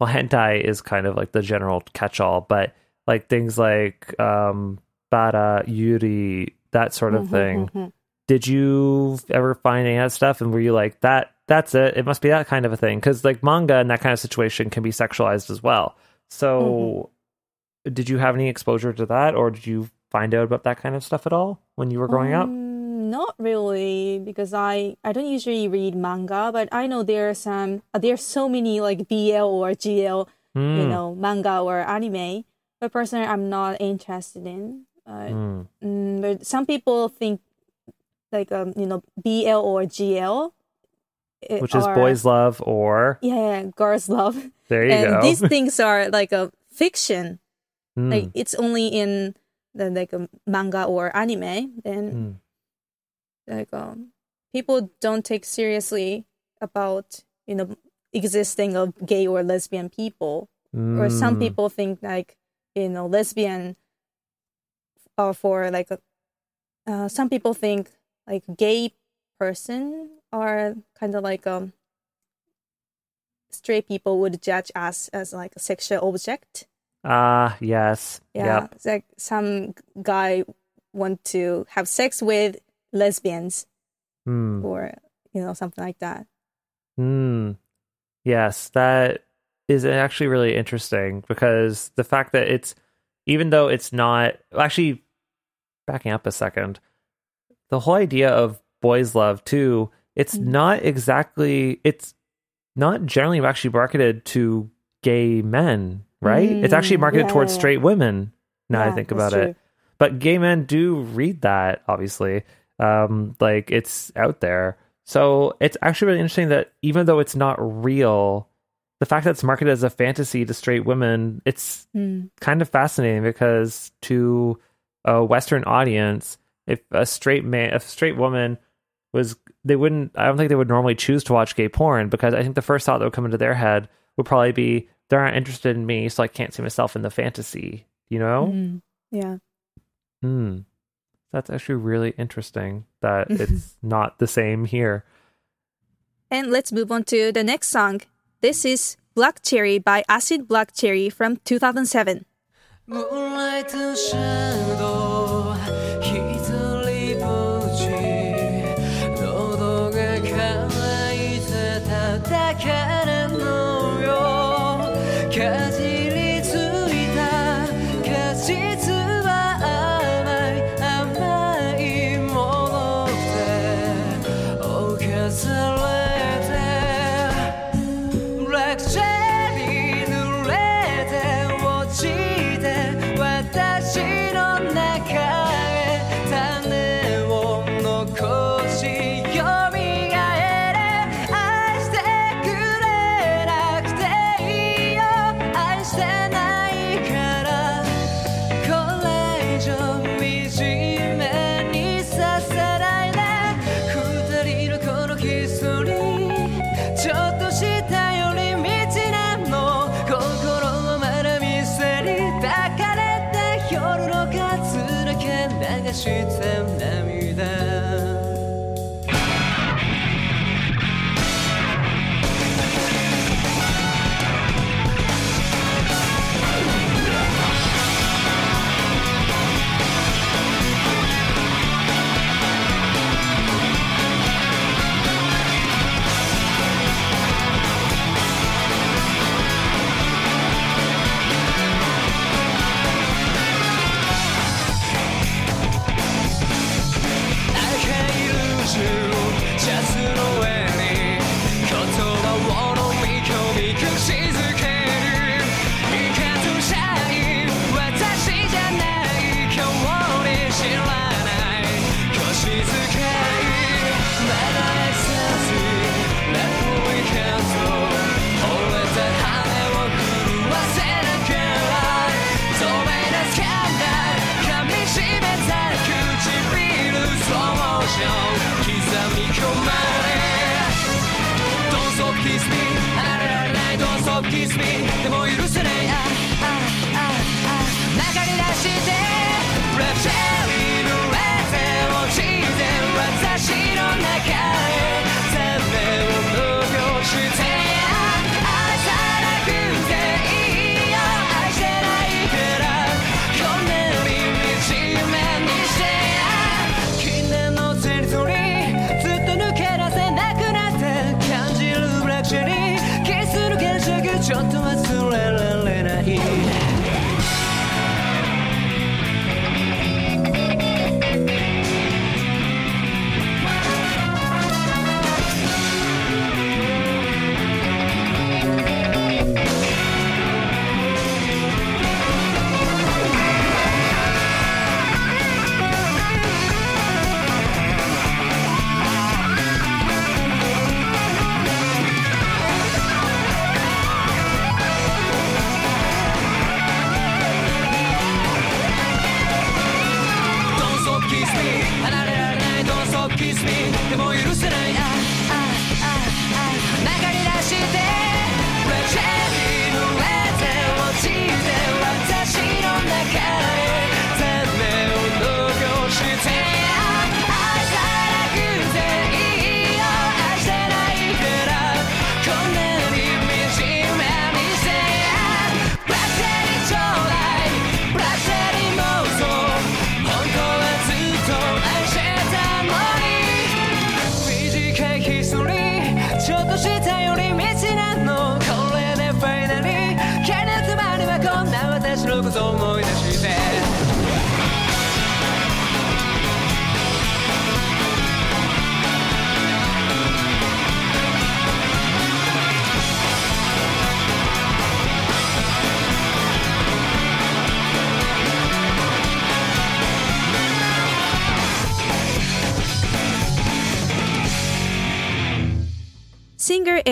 well hentai is kind of like the general catch-all, but like things like um Bara, Yuri, that sort of Mhm, thing. mhm. Did you ever find any of that stuff and were you like that that's it. It must be that kind of a thing cuz like manga and that kind of situation can be sexualized as well. So did you have any exposure to that or did you find out about that kind of stuff at all when you were growing up? Not really, because I I don't usually read manga, but I know there are some uh, there are so many like BL or GL you Mm, know manga or anime. But personally, I'm not interested in. Uh, mm, mm, but some people think like um you know BL or GL, eh, which is are- boys love or yeah girls love, there you and go. these things are like a fiction. Mm, Like it's only in the like a manga or anime. Then mm, like um people don't take seriously about you know existing of gay or lesbian people or some mm, people think like you know lesbian are for like uh, some people think like gay person are kind of like um straight people would judge us as like a sexual object Ah, yes. yeah Yep. it's like some guy want to have sex with lesbians Mm, or you know something like that mm. Yes, that is actually really interesting because the fact that it's even though it's not actually backing up a second, the whole idea of boys love too, it's Mhm. not exactly it's not generally actually marketed to gay men, right? it's actually Mm, marketed yeah, towards yeah, yeah. straight women. Now I think about true. it. but gay men do read that obviously um like it's out there so it's actually really interesting that even though it's not real the fact that it's marketed as a fantasy to straight women it's Mm. kind of fascinating because to a western audience if a straight man if a straight woman was they wouldn't i don't think they would normally choose to watch gay porn because i think the first thought that would come into their head would probably be they're not interested in me so i can't see myself in the fantasy you know Mm. yeah Hmm. That's actually really interesting that it's not the same here. And let's move on to the next song. This is Black Cherry by Acid Black Cherry from 2007.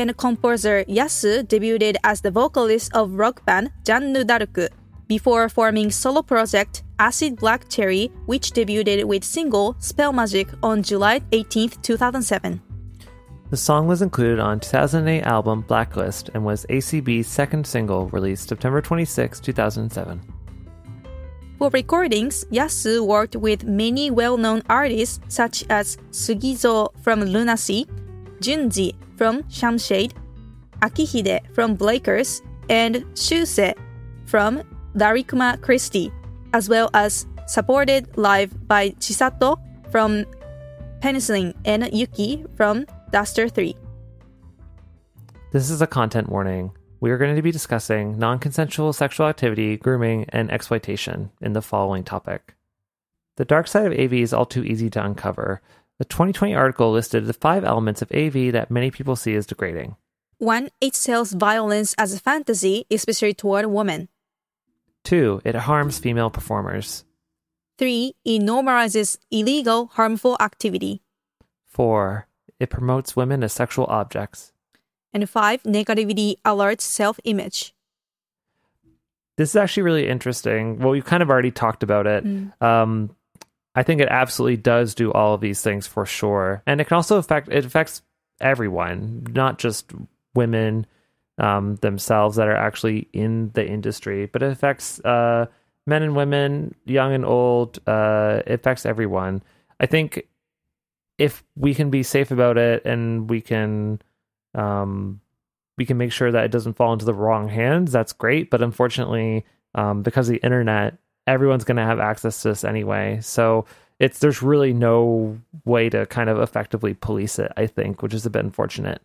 And composer Yasu debuted as the vocalist of rock band Janne Da Arc before forming solo project Acid Black Cherry, which debuted with single Spell Magic on July 18, 2007. The song was included on 2008 album Blacklist and was ACB's second single released September 26, 2007. For recordings, Yasu worked with many well-known artists such as Sugizo from Luna Sea, Junji from Siam Shade, Akihide from Breakerz, and Shuse from La'cryma Christi, as well as supported live by Chisato from Penicillin and Yuki from DUSTAR-3. This is a content warning. We are going to be discussing non consensual sexual activity, grooming, and exploitation in the following topic. The dark side of AV is all too easy to uncover. The 2020 article listed the five elements of AV that many people see as degrading. 1. It sells violence as a fantasy, especially toward women. Two, it harms female performers. 3. It normalizes illegal, harmful activity. Four, it promotes women as sexual objects. And 5. Negativity alerts self image. This is actually really interesting. Well, we've kind of already talked about it. Um, I think it absolutely does do all of these things for sure, and it can also affect it affects everyone, not just women um, themselves that are actually in the industry, but it affects uh, men and women, young and old. Uh, it affects everyone. I think if we can be safe about it and we can um, we can make sure that it doesn't fall into the wrong hands, that's great. But unfortunately, um, because the internet, everyone's going to have access to this anyway. So it's there's really no way to kind of effectively police it. I think, which is a bit unfortunate.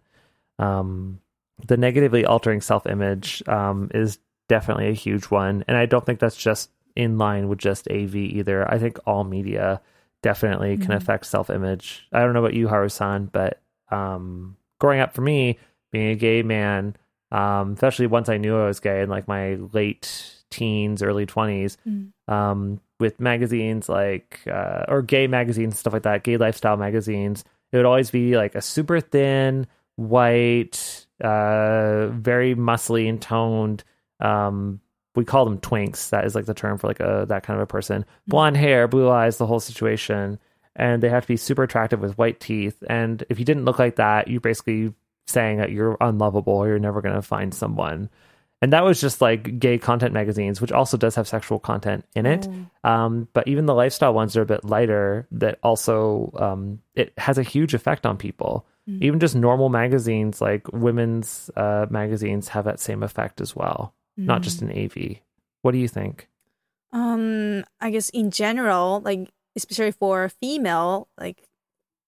Um, the negatively altering self image um, is definitely a huge one, and I don't think that's just in line with just AV either. I think all media definitely can affect self image. I don't know about you, Haru-san, but um, growing up for me, being a gay man, um, especially once I knew I was gay in like my late teens, early twenties, um, with magazines like uh, or gay magazines stuff like that, gay lifestyle magazines, it would always be like a super thin, white, uh, very muscly and toned. Um, we call them twinks. That is like the term for like a that kind of a person. Blonde hair, blue eyes, the whole situation, and they have to be super attractive with white teeth. And if you didn't look like that, you're basically saying that you're unlovable or you're never going to find someone. And that was just like gay content magazines, which also does have sexual content in it. Um, but even the lifestyle ones are a bit lighter. That also um, it has a huge effect on people. Even just normal magazines like women's uh, magazines have that same effect as well, not just in AV. What do you think? Um, I guess in general, like especially for female, like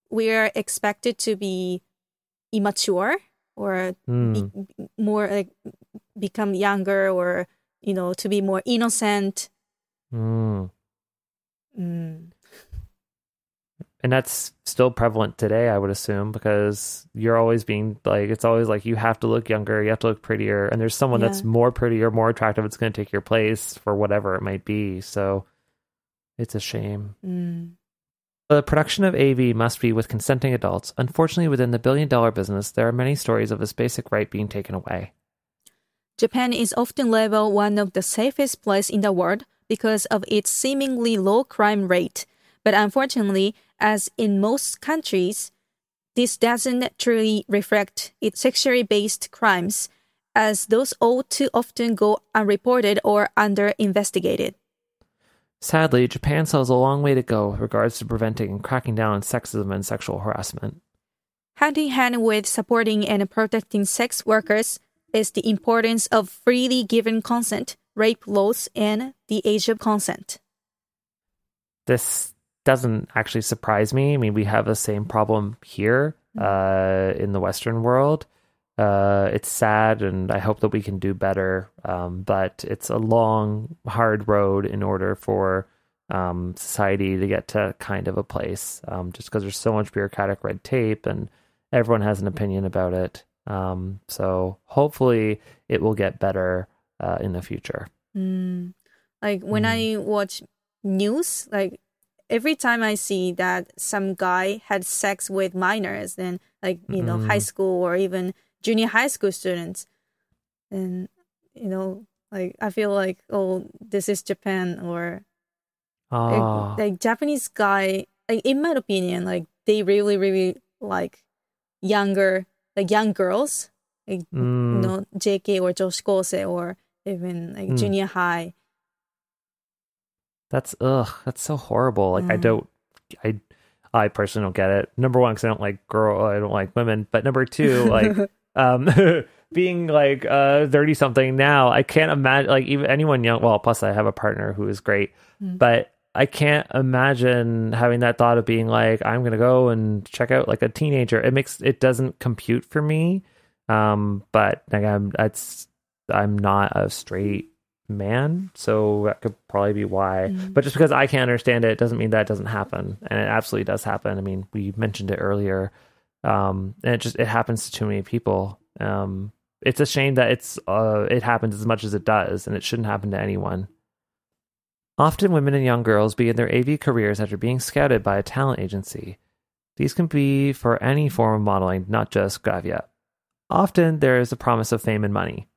we're expected to be immature or be, more like become younger or you know to be more innocent. Mm. Mm. and that's still prevalent today i would assume because you're always being like it's always like you have to look younger you have to look prettier and there's someone that's more pretty or more attractive that's going to take your place for whatever it might be so it's a shame Mm. the production of av must be with consenting adults unfortunately within the billion dollar business there are many stories of this basic right being taken away Japan is often labeled one of the safest places in the world because of its seemingly low crime rate. But unfortunately, as in most countries, this doesn't truly reflect its sexually based crimes, as those all too often go unreported or under investigated. sadly japan still has a long way to go with regards to preventing and cracking down on sexism and sexual harassment Hand in hand with supporting and protecting sex workers is the importance of freely given consent, rape laws, and the age of consent. this doesn't actually surprise me. I mean, we have the same problem here uh, in the Western world. Uh, it's sad, and I hope that we can do better. Um, but it's a long, hard road in order for um, society to get to kind of a place. Um, just because there's so much bureaucratic red tape, and everyone has an opinion about it. Um, so hopefully, it will get better uh, in the future. Mm. Like when I watch news, like every time I see that some guy had sex with minors, then like you know high school or even junior high school students, and you know like I feel like oh this is Japan or like, Ah. like Japanese guy. Like in my opinion, like they really really like younger like young girls, like mm. you know, JK or Joshi Kosei or even like mm. junior high. That's ugh, that's so horrible. Like mm. I don't I I personally don't get it. Number one, because I don't like girl, I don't like women. But number two, like um, being like uh thirty something now, I can't imagine like even anyone young. Well, plus I have a partner who is great, mm. but I can't imagine having that thought of being like I'm gonna go and check out like a teenager. It makes it doesn't compute for me. Um, but like I'm that's I'm not a straight man, so that could probably be why. But just because I can't understand it doesn't mean that it doesn't happen, and it absolutely does happen. I mean, we mentioned it earlier, um, and it just it happens to too many people. Um, it's a shame that it's uh, it happens as much as it does, and it shouldn't happen to anyone. Often, women and young girls begin their AV careers after being scouted by a talent agency. These can be for any form of modeling, not just gravia. Often, there is a promise of fame and money.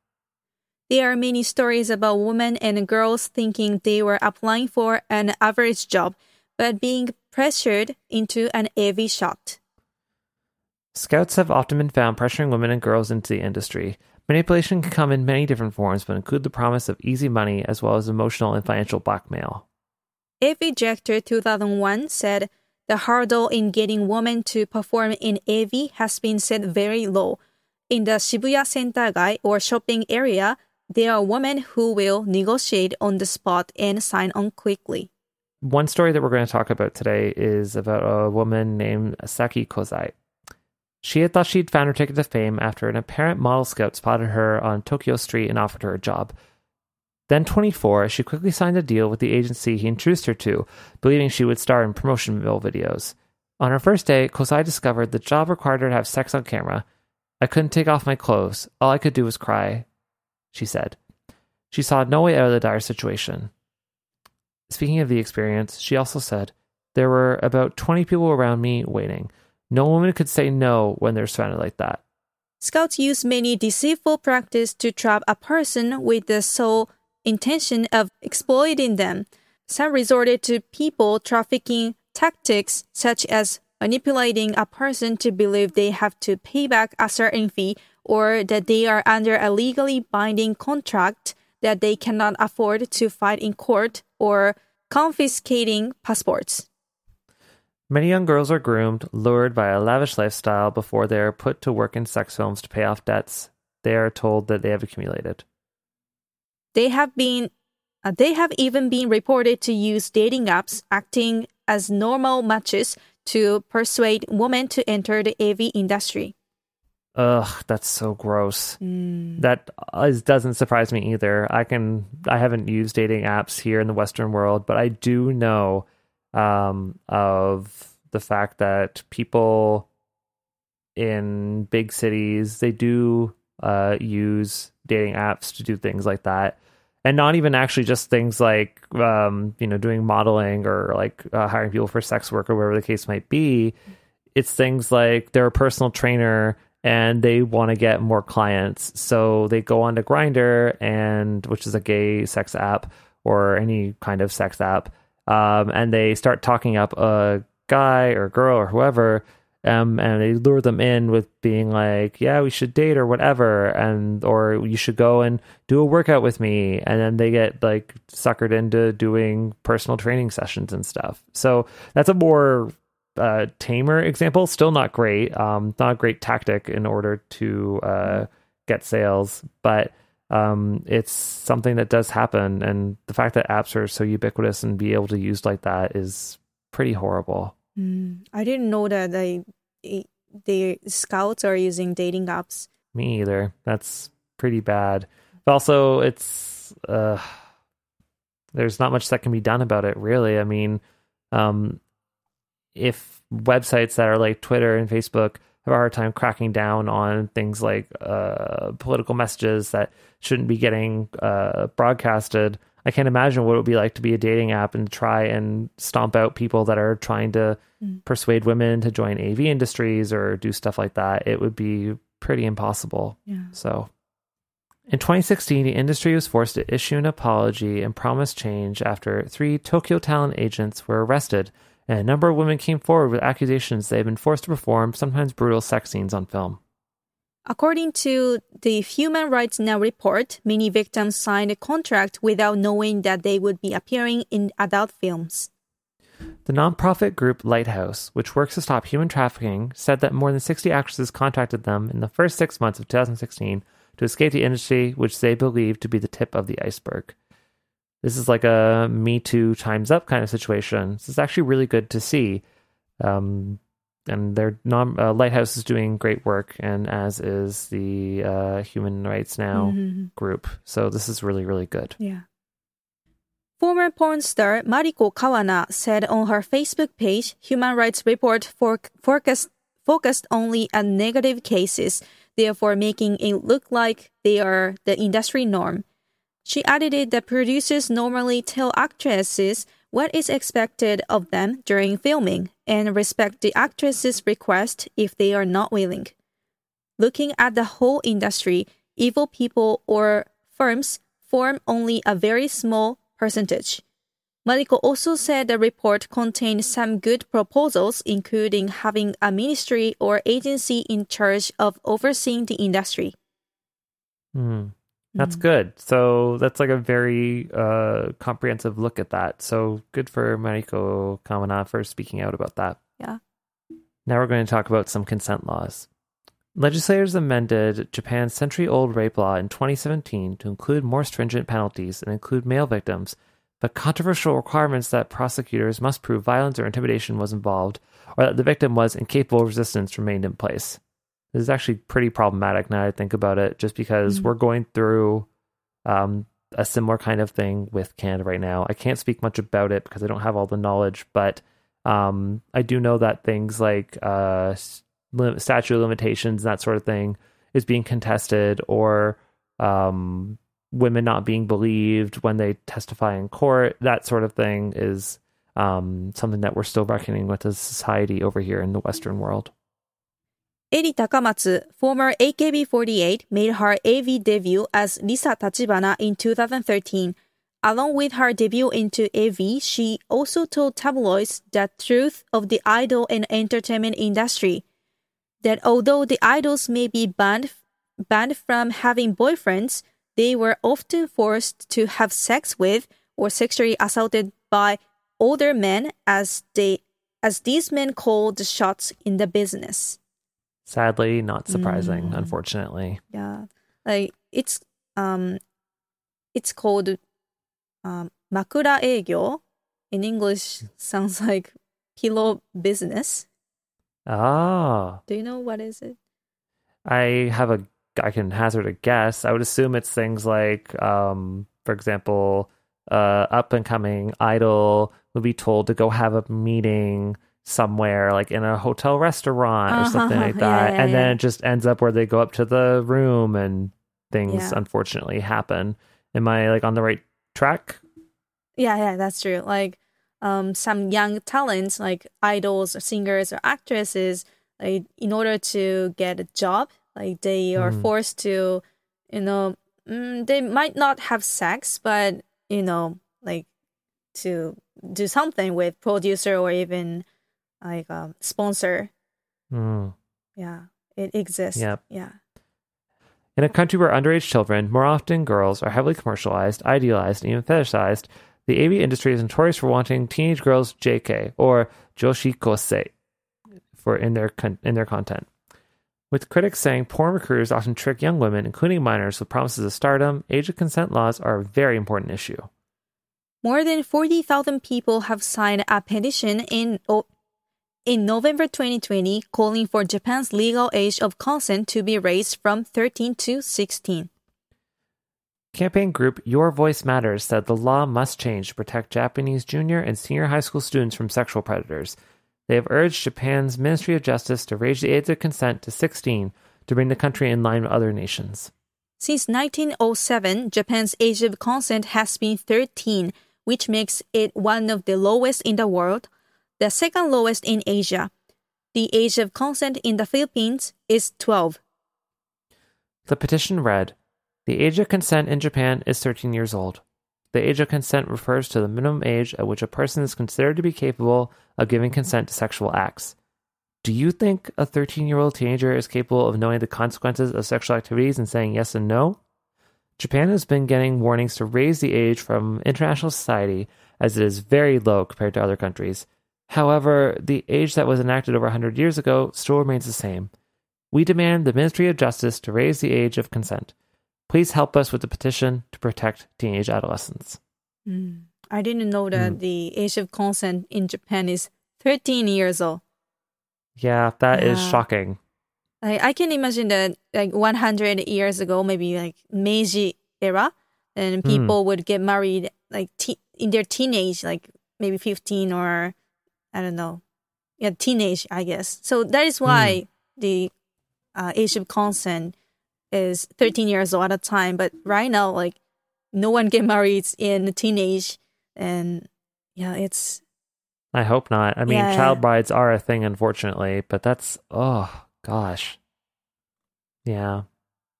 There are many stories about women and girls thinking they were applying for an average job, but being pressured into an AV shot. Scouts have often been found pressuring women and girls into the industry. Manipulation can come in many different forms, but include the promise of easy money as well as emotional and financial blackmail. AV Director 2001 said the hurdle in getting women to perform in AV has been set very low. In the Shibuya Sentai or shopping area, there are women who will negotiate on the spot and sign on quickly. One story that we're going to talk about today is about a woman named Saki Kozai. She had thought she'd found her ticket to fame after an apparent model scout spotted her on Tokyo Street and offered her a job. Then 24, she quickly signed a deal with the agency he introduced her to, believing she would star in promotion video videos. On her first day, Kozai discovered the job required her to have sex on camera. I couldn't take off my clothes. All I could do was cry, she said. She saw no way out of the dire situation. Speaking of the experience, she also said, There were about 20 people around me waiting. No woman could say no when they're surrounded like that. Scouts use many deceitful practices to trap a person with the sole intention of exploiting them. Some resorted to people trafficking tactics such as manipulating a person to believe they have to pay back a certain fee or that they are under a legally binding contract that they cannot afford to fight in court or confiscating passports. Many young girls are groomed, lured by a lavish lifestyle before they are put to work in sex films to pay off debts they are told that they have accumulated. They have been uh, they have even been reported to use dating apps acting as normal matches to persuade women to enter the AV industry. Ugh, that's so gross. That is, doesn't surprise me either. I can I haven't used dating apps here in the Western world, but I do know um, of the fact that people in big cities they do uh, use dating apps to do things like that, and not even actually just things like um, you know doing modeling or like uh, hiring people for sex work or whatever the case might be. It's things like they're a personal trainer and they want to get more clients, so they go on to Grindr and which is a gay sex app or any kind of sex app, um, and they start talking up a guy or girl or whoever um, and they lure them in with being like, "Yeah, we should date or whatever," and or you should go and do a workout with me, and then they get like suckered into doing personal training sessions and stuff. So that's a more uh, tamer example. Still not great. Um, not a great tactic in order to uh, get sales, but um, it's something that does happen. And the fact that apps are so ubiquitous and be able to use like that is pretty horrible. Mm, I didn't know that they the scouts are using dating apps. Me either. That's pretty bad. But also, it's uh, there's not much that can be done about it, really. I mean, um, if websites that are like Twitter and Facebook have a hard time cracking down on things like uh, political messages that shouldn't be getting uh, broadcasted, I can't imagine what it would be like to be a dating app and try and stomp out people that are trying to persuade women to join AV industries or do stuff like that. It would be pretty impossible. Yeah. So, in 2016, the industry was forced to issue an apology and promise change after three Tokyo talent agents were arrested, and a number of women came forward with accusations they had been forced to perform sometimes brutal sex scenes on film. According to the Human Rights Now report, many victims signed a contract without knowing that they would be appearing in adult films. The nonprofit group Lighthouse, which works to stop human trafficking, said that more than 60 actresses contacted them in the first six months of 2016 to escape the industry, which they believe to be the tip of the iceberg. This is like a Me Too times up kind of situation. This is actually really good to see. Um, and their non, uh, Lighthouse is doing great work, and as is the uh, Human Rights Now group. So this is really, really good. Yeah. Former porn star Mariko Kawana said on her Facebook page, Human Rights Report for- focused, focused only on negative cases, therefore making it look like they are the industry norm. She added that producers normally tell actresses what is expected of them during filming and respect the actress's request if they are not willing. Looking at the whole industry, evil people or firms form only a very small percentage. Mariko also said the report contained some good proposals, including having a ministry or agency in charge of overseeing the industry. Hmm. That's good. So that's like a very uh, comprehensive look at that. So good for Mariko Kawana for speaking out about that. Yeah. Now we're going to talk about some consent laws. Legislators amended Japan's century old rape law in 2017 to include more stringent penalties and include male victims, but controversial requirements that prosecutors must prove violence or intimidation was involved or that the victim was incapable of resistance remained in place. This is actually pretty problematic now I think about it, just because we're going through um, a similar kind of thing with Canada right now. I can't speak much about it because I don't have all the knowledge, but um, I do know that things like uh, lim- statute of limitations, that sort of thing, is being contested, or um, women not being believed when they testify in court. That sort of thing is um, something that we're still reckoning with as a society over here in the Western world. Eri Takamatsu, former AKB48, made her AV debut as Lisa Tachibana in 2013. Along with her debut into AV, she also told tabloids the truth of the idol and entertainment industry. That although the idols may be banned banned from having boyfriends, they were often forced to have sex with or sexually assaulted by older men as they as these men called the shots in the business. Sadly, not surprising, Mm. unfortunately. Yeah. Like it's um it's called um makura eigyo. In English sounds like pillow business. Ah, Do you know what is it? I have a. I can hazard a guess. I would assume it's things like, um, for example, uh, up and coming idol would be told to go have a meeting somewhere, like in a hotel restaurant or something Uh-huh, like yeah, that, yeah, and then it just ends up where they go up to the room and things Yeah. unfortunately happen. Am I like on the right track? Yeah, yeah, that's true. Like um some young talents like idols or singers or actresses like in order to get a job like they are Mhm. forced to you know mm, they might not have sex but you know like to do something with producer or even like um, sponsor Hmm. yeah it exists Yep. yeah In a country where underage children, more often girls, are heavily commercialized, idealized, and even fetishized, the AV industry is notorious for wanting teenage girls JK or Joshi Kosei for in their con- in their content. With critics saying porn recruiters often trick young women, including minors, with promises of stardom, age of consent laws are a very important issue. More than 40,000 people have signed a petition in o- in November 2020 calling for Japan's legal age of consent to be raised from 13 to 16. Campaign group Your Voice Matters said the law must change to protect Japanese junior and senior high school students from sexual predators. They have urged Japan's Ministry of Justice to raise the age of consent to 16 to bring the country in line with other nations. Since 1907, Japan's age of consent has been 13, which makes it one of the lowest in the world, the second lowest in Asia. The age of consent in the Philippines is 12. The petition read The age of consent in Japan is 13 years old. The age of consent refers to the minimum age at which a person is considered to be capable of giving consent to sexual acts. Do you think a 13 year old teenager is capable of knowing the consequences of sexual activities and saying yes and no? Japan has been getting warnings to raise the age from international society as it is very low compared to other countries. However, the age that was enacted over 100 years ago still remains the same. We demand the Ministry of Justice to raise the age of consent. Please help us with the petition to protect teenage adolescents. Mm. I didn't know that the age of consent in Japan is 13 years old. Yeah, that is Yeah. shocking. Like I can imagine that like 100 years ago, maybe like Meiji era, and people would get married like te- in their teenage, like maybe 15 or I don't know, yeah, teenage, I guess. So that is why the uh, age of consent is 13 years old at a time. But right now, like no one get married in teenage, and yeah, it's I hope not. I mean, Yeah. child brides are a thing, unfortunately, but that's, oh, gosh. Yeah,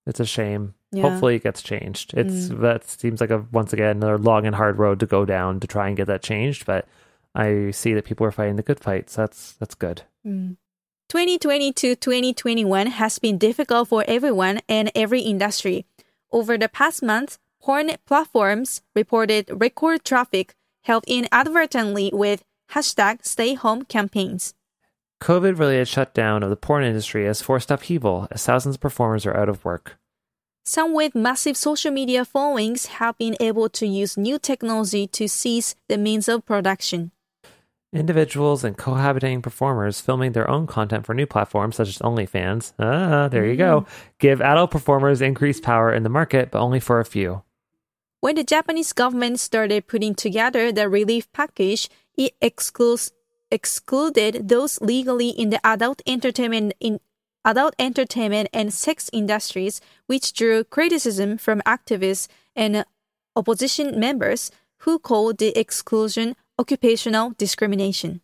it's a shame. Yeah. Hopefully it gets changed. It's, Mm. that seems like a, once again, another long and hard road to go down to try and get that changed, but I see that people are fighting the good fights. that's, that's good. Mm. 2020 to 2021 has been difficult for everyone and every industry. Over the past month, porn platforms reported record traffic held inadvertently with hashtag stay home campaigns. COVID related shutdown of the porn industry has forced upheaval as thousands of performers are out of work. Some with massive social media followings have been able to use new technology to seize the means of production. Individuals and cohabiting performers filming their own content for new platforms such as OnlyFans, ah, there you go, give adult performers increased power in the market, but only for a few. When the Japanese government started putting together the relief package, it excludes, excluded those legally in the adult entertainment in adult entertainment and sex industries, which drew criticism from activists and opposition members who called the exclusion occupational discrimination.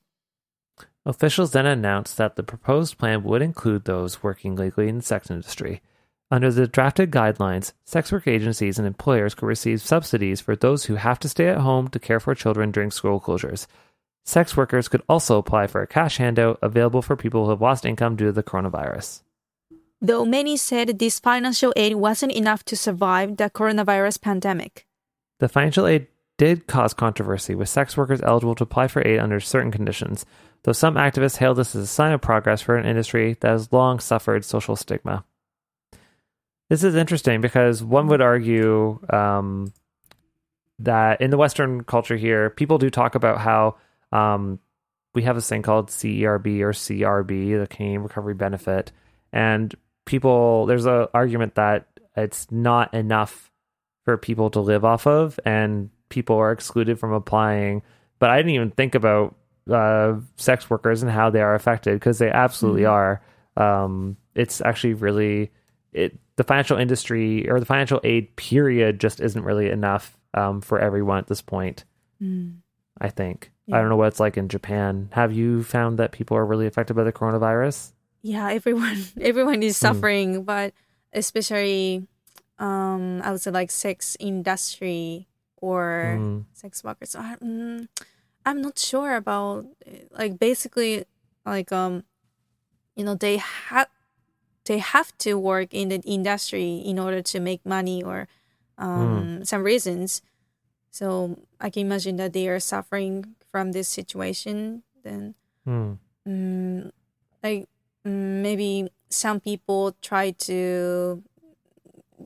Officials then announced that the proposed plan would include those working legally in the sex industry. Under the drafted guidelines, sex work agencies and employers could receive subsidies for those who have to stay at home to care for children during school closures. Sex workers could also apply for a cash handout available for people who have lost income due to the coronavirus. though many said this financial aid wasn't enough to survive the coronavirus pandemic. The financial aid did cause controversy, with sex workers eligible to apply for aid under certain conditions, though some activists hailed this as a sign of progress for an industry that has long suffered social stigma. This is interesting because one would argue um, that in the Western culture here, people do talk about how um, we have this thing called CERB or CRB, the Canadian Recovery Benefit, and people there's a argument that it's not enough for people to live off of, and people are excluded from applying. But I didn't even think about uh, sex workers and how they are affected because they absolutely are. Um, it's actually really it the financial industry or the financial aid period just isn't really enough um, for everyone at this point. I think. I don't know what it's like in Japan. Have you found that people are really affected by the coronavirus? Yeah, everyone everyone is suffering, but especially um I would say like sex industry or Mm. sex workers. I, mm, I'm not sure about like basically like um you know they have they have to work in the industry in order to make money or um some reasons. So I can imagine that they are suffering from this situation. Then Hmm. mm, like mm, maybe some people try to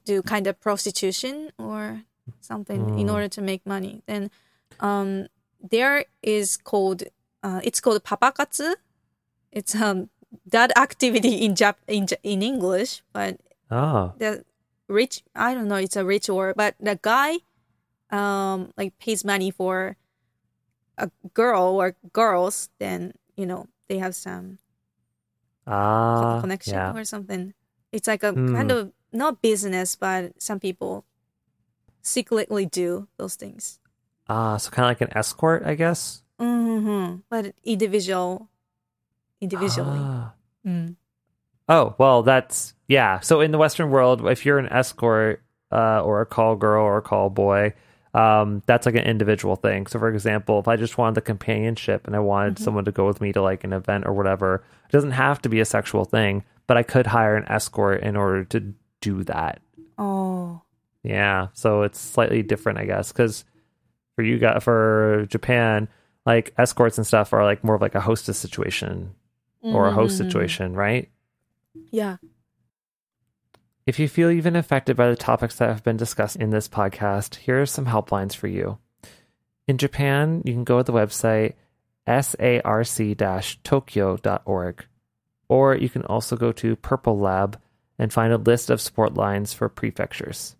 do kind of prostitution or something in Mm. order to make money then um there is called uh, it's called papakatsu it's um that activity in Jap- in, in english but Oh. the rich i don't know it's a rich ritual but the guy um like pays money for a girl or girls then you know they have some Ah. connection Yeah. or something it's like a Hmm. kind of not business but some people secretly do those things Ah, so kind of like an escort, I guess. hmm but individual individually Ah. Mm. Oh, well, that's yeah. So in the Western world, if you're an escort uh, or a call girl or a call boy, um, that's like an individual thing. So, for example, if I just wanted the companionship and I wanted someone to go with me to like an event or whatever, it doesn't have to be a sexual thing, but I could hire an escort in order to do that. oh Yeah, so it's slightly different, I guess, because for you got for Japan, like escorts and stuff are like more of like a hostess situation or a host Mhm. situation, right? yeah If you feel you've been affected by the topics that have been discussed in this podcast, here are some helplines for you. In Japan, you can go to the website sarc-tokyo.org, or you can also go to Purple Lab and find a list of support lines for prefectures.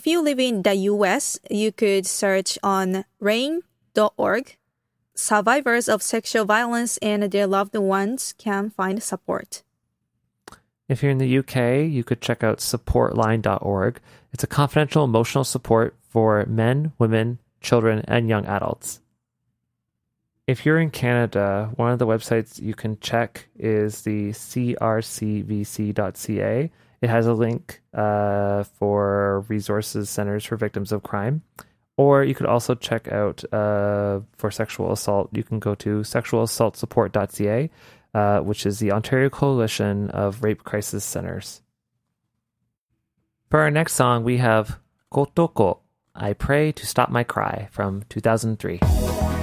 If you live in the US, you could search on rainn.org. Survivors of sexual violence and their loved ones can find support. If you're in the UK, you could check out supportline.org. It's a confidential emotional support for men, women, children, and young adults. If you're in Canada, one of the websites you can check is the crcvc.ca. It has a link uh, for resources centers for victims of crime. Or you could also check out uh, for sexual assault. You can go to sexualassaultsupport.ca, uh, which is the Ontario Coalition of Rape Crisis Centers. For our next song, we have Kotoko, I Pray to Stop My Cry from 2003.「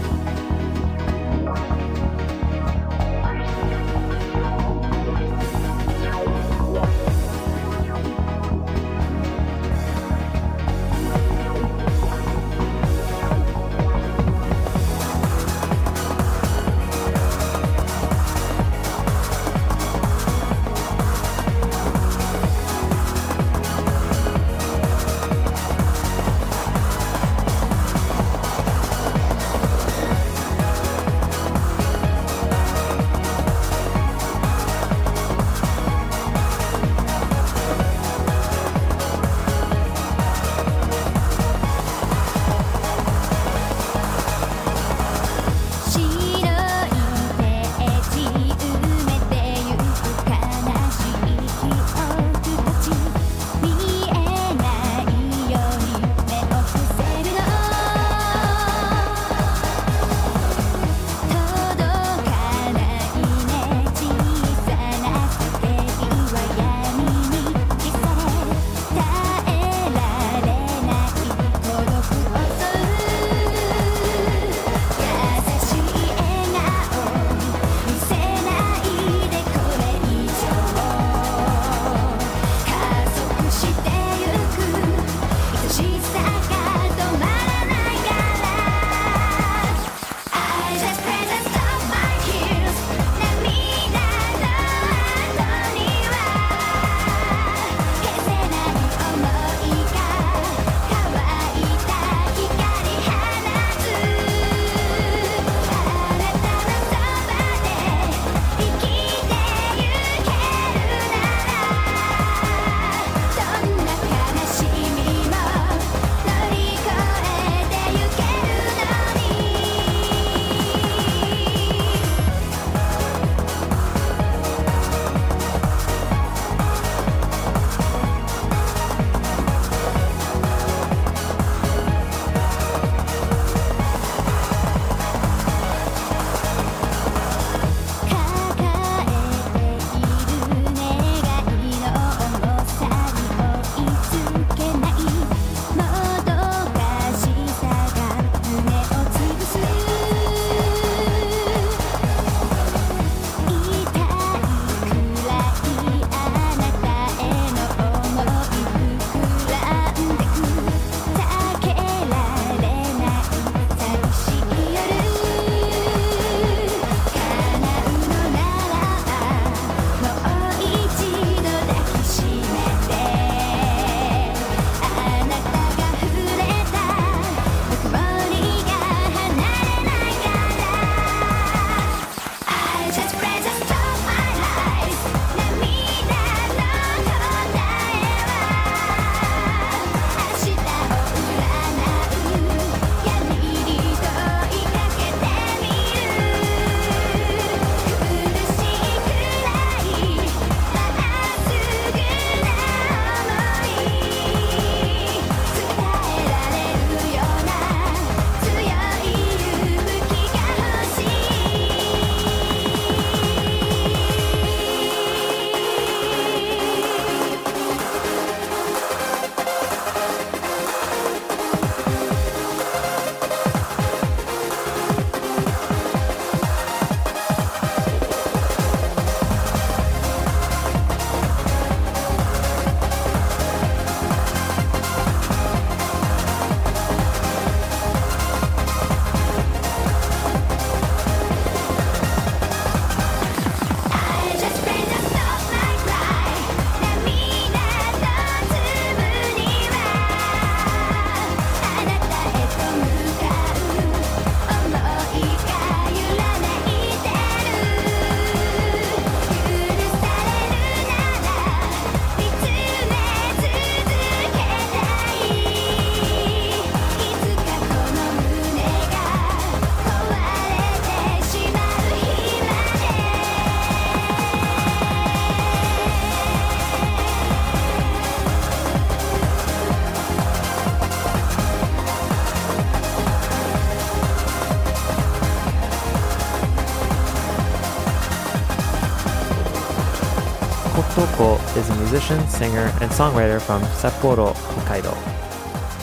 musician, singer, and songwriter from Sapporo, Hokkaido.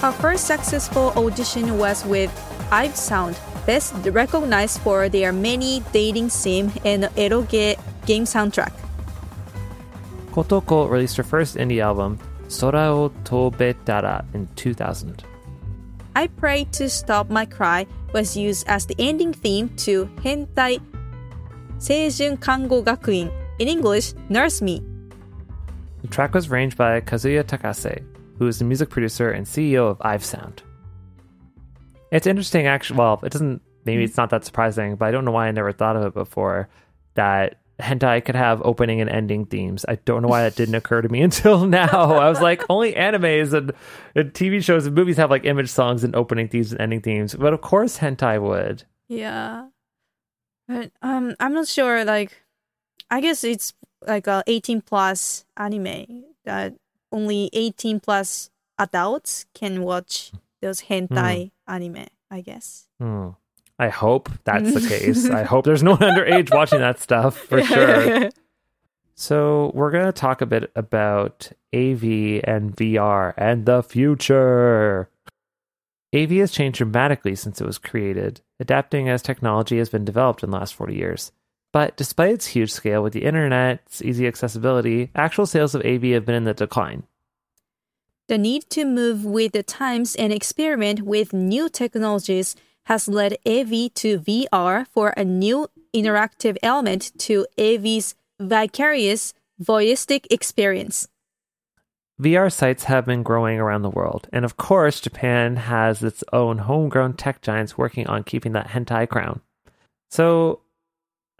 Her first successful audition was with I've Sound, best recognized for their many dating sim and eroge game soundtrack. Kotoko released her first indie album, Sora o Tobetara, in 2000. I Pray to Stop My Cry was used as the ending theme to Hentai Seijun Kango Gakuin, in English, Nurse Me. The track was arranged by Kazuya Takase, who is the music producer and CEO of I've Sound. It's interesting, actually. Well, it doesn't. Maybe it's not that surprising, but I don't know why I never thought of it before. That hentai could have opening and ending themes. I don't know why that didn't occur to me until now. I was like, only animes and, and TV shows and movies have like image songs and opening themes and ending themes. But of course, hentai would. Yeah. But um I'm not sure like I guess it's like a 18 plus anime that only 18 plus adults can watch those hentai anime, I guess. Hmm. I hope that's the case. I hope there's no one underage watching that stuff for sure. So, we're going to talk a bit about AV and VR and the future. AV has changed dramatically since it was created, adapting as technology has been developed in the last 40 years. But despite its huge scale with the internet's easy accessibility, actual sales of AV have been in the decline. The need to move with the times and experiment with new technologies has led AV to VR for a new interactive element to AV's vicarious voyeuristic experience. VR sites have been growing around the world, and of course, Japan has its own homegrown tech giants working on keeping that hentai crown. So,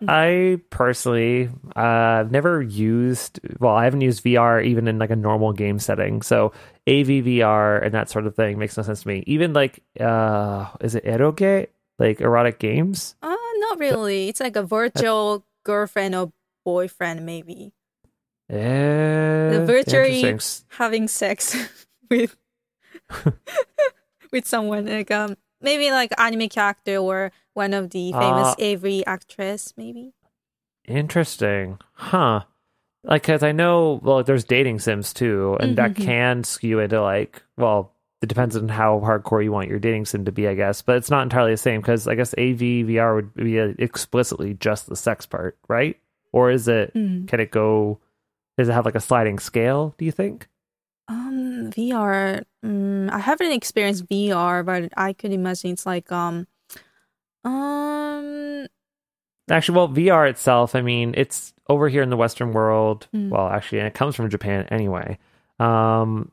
I personally, uh, I've never used. Well, I haven't used VR even in like a normal game setting. So, AVVR and that sort of thing makes no sense to me. Even like, uh, is it eroge? Like erotic games? Uh, not really. It's like a virtual girlfriend or boyfriend, maybe. Eh, The virtually having sex with with someone like um maybe like anime character or one of the famous Ah. AV actress, maybe. Interesting. Huh. Like, because I know, well, there's dating sims too, and that Mhm. can skew into like, well, it depends on how hardcore you want your dating sim to be, I guess. But it's not entirely the same because I guess AV VR would be uh explicitly just the sex part, right? Or is it, Mm. can it go, does it have like a sliding scale, do you think? Um, VR. Mm, I haven't experienced VR, but I could imagine it's like um, um, Actually, well, VR itself, I mean, it's over here in the Western world. Mm. Well, actually, and it comes from Japan anyway. Um,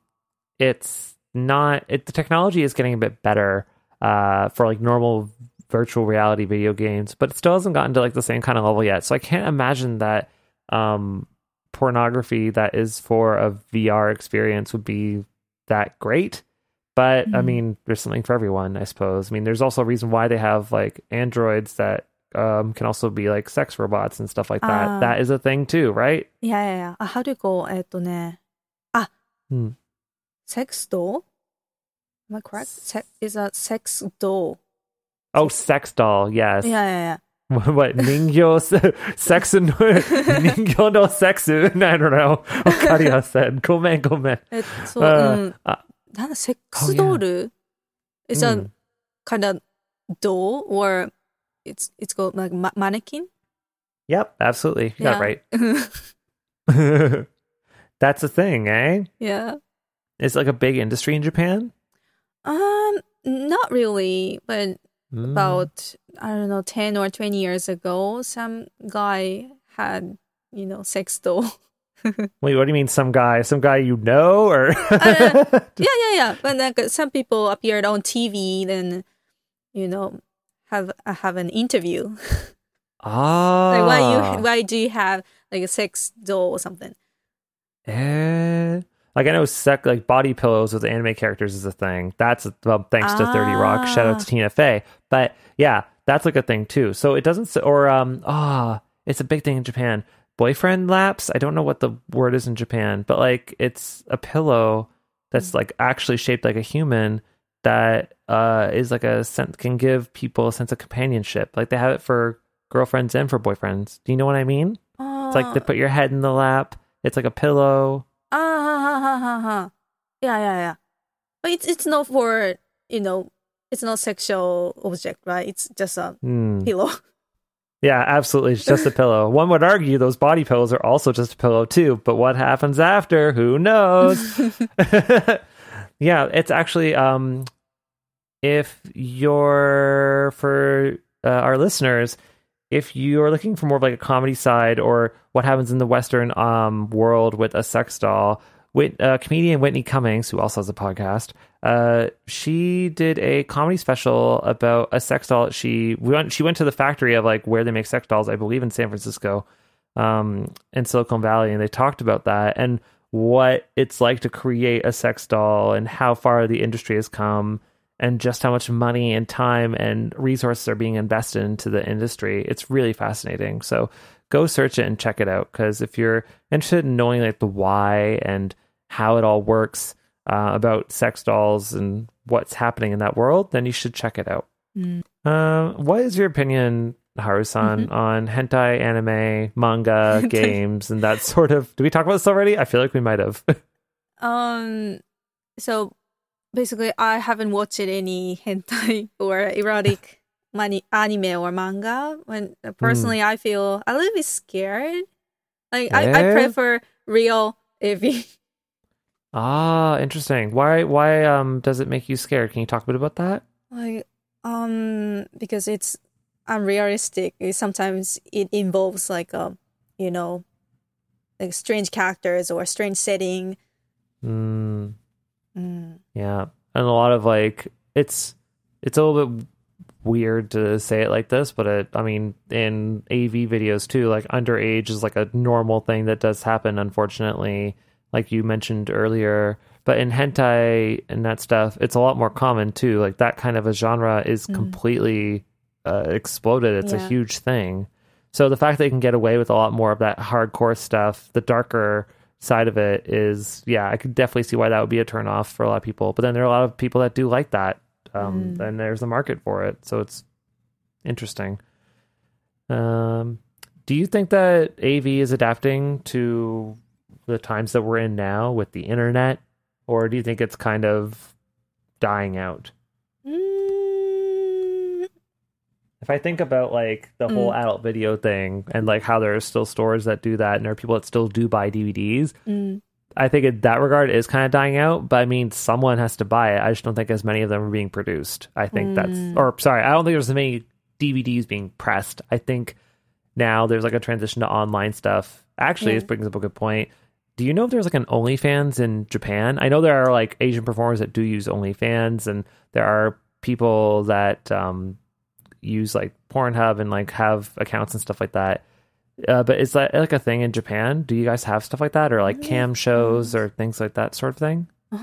it's not. It, the technology is getting a bit better uh, for like normal virtual reality video games, but it still hasn't gotten to like the same kind of level yet. So I can't imagine that um, pornography that is for a VR experience would be that great. But I Mhm. mean, there's something for everyone, I suppose. I mean, there's also a reason why they have like androids that um, can also be like sex robots and stuff like that. Ah. that is a thing too, right? yeah, yeah, yeah. Uh, how do you go? えっとね、あ、 Hmm. sex doll. Am I correct? Se- is a sex doll. Oh, sex doll, yes. Yeah, yeah, yeah. what ningyo se- sex ningyo no sexu? I don't know. Okaria said, "Gomen, gomen." えっと、そう、 Uh, うん。 あなんだ、セック Oh, ス yeah. ドール It's a Mm. kind of doll or it's it's called like ma- mannequin. Yep, absolutely. You got it yeah. right. That's a thing, eh? yeah. It's like a big industry in Japan. Um, not really, but Mm. about I don't know, ten or twenty years ago, some guy had you know sex doll. Wait, what do you mean? Some guy, some guy you know, or Uh, yeah, yeah, yeah. But like some people appeared on TV, then you know have uh, have an interview. ah, like why you why do you have like a sex doll or something? Eh, like I know, sec like body pillows with anime characters is a thing. That's well, thanks to Thirty Rock. Shout out to Ah. Tina Fey. But yeah, that's like a thing too. So it doesn't. Or um, ah, it's a big thing in Japan. Boyfriend laps. I don't know what the word is in Japan, but like it's a pillow that's like actually shaped like a human that uh is like a sense can give people a sense of companionship. Like they have it for girlfriends and for boyfriends. Do you know what I mean? It's like they put your head in the lap It's like a pillow. Ah, ha, ha, ha, ha, ha. Yeah, yeah, yeah. But it's it's not for you know, it's not sexual object, right? It's just a Hmm. pillow. Yeah, absolutely. It's just a pillow. One would argue those body pillows are also just a pillow too, but what happens after? Who knows? yeah, it's actually um if you're for uh, our listeners, if you're looking for more of like a comedy side or what happens in the western um world with a sex doll, Whit, uh, comedian Whitney Cummings, who also has a podcast, uh, she did a comedy special about a sex doll. She we went she went to the factory of like where they make sex dolls, I believe in San Francisco, um, in Silicon Valley, and they talked about that and what it's like to create a sex doll and how far the industry has come and just how much money and time and resources are being invested into the industry. It's really fascinating. So go search it and check it out because if you're interested in knowing like the why and how it all works uh, about sex dolls and what's happening in that world, then you should check it out. Um, what is your opinion, Haru-san, on hentai, anime, manga, games, and that sort of? Did we talk about this already? I feel like we might have. Um, so basically, I haven't watched any hentai or erotic mani- anime or manga. When personally, I feel a little bit scared. Like I, I prefer real AV. ah, interesting. Why? Why? Um, does it make you scared? Can you talk a bit about that? like um because it's unrealistic. It- sometimes it involves like um you know like strange characters or strange setting. Mm, Mm. yeah, and a lot of like it's it's a little bit weird to say it like this, but it, I mean, in AV videos too, like underage is like a normal thing that does happen, unfortunately, like you mentioned earlier. But in hentai and that stuff, it's a lot more common too. Like that kind of a genre is completely uh, exploded. It's a huge thing. So the fact that they can get away with a lot more of that hardcore stuff, the darker side of it is, yeah, I could definitely see why that would be a turnoff for a lot of people. But then there are a lot of people that do like that. Um, And there's a market for it. So it's interesting. Um, do you think that AV is adapting to the times that we're in now with the internet? Or do you think it's kind of dying out? Mm, if I think about like the whole adult video thing and like how there are still stores that do that and there are people that still do buy DVDs, mm, I think in that regard it is kind of dying out. But I mean, someone has to buy it. I just don't think as many of them are being produced. I think that's, or sorry, I don't think there's as many DVDs being pressed. I think now there's like a transition to online stuff. Actually, Yeah. this brings up a good point. Do you know if there's like an OnlyFans in Japan? I know there are like Asian performers that do use OnlyFans, and there are people that um, use like Pornhub and like have accounts and stuff like that. Uh, but is that like a thing in Japan? Do you guys have stuff like that, or like cam shows or things like that sort of thing? Ah,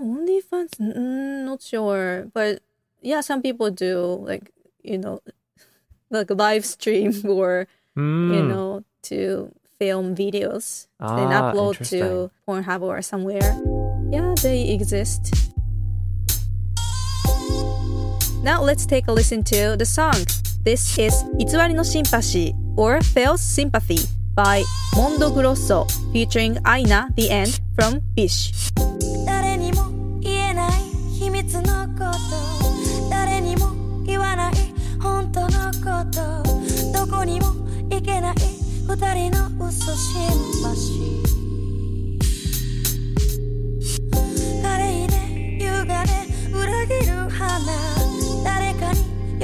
OnlyFans? Mm, not sure, but yeah, some people do like you know, like live stream or you Mm. know to film videos and Ah, upload to Pornhub or somewhere. Yeah, they exist. Now let's take a listen to the song. This is 偽りのシンパシー or False Sympathy by Mondo Grosso featuring Aina the End from Bish.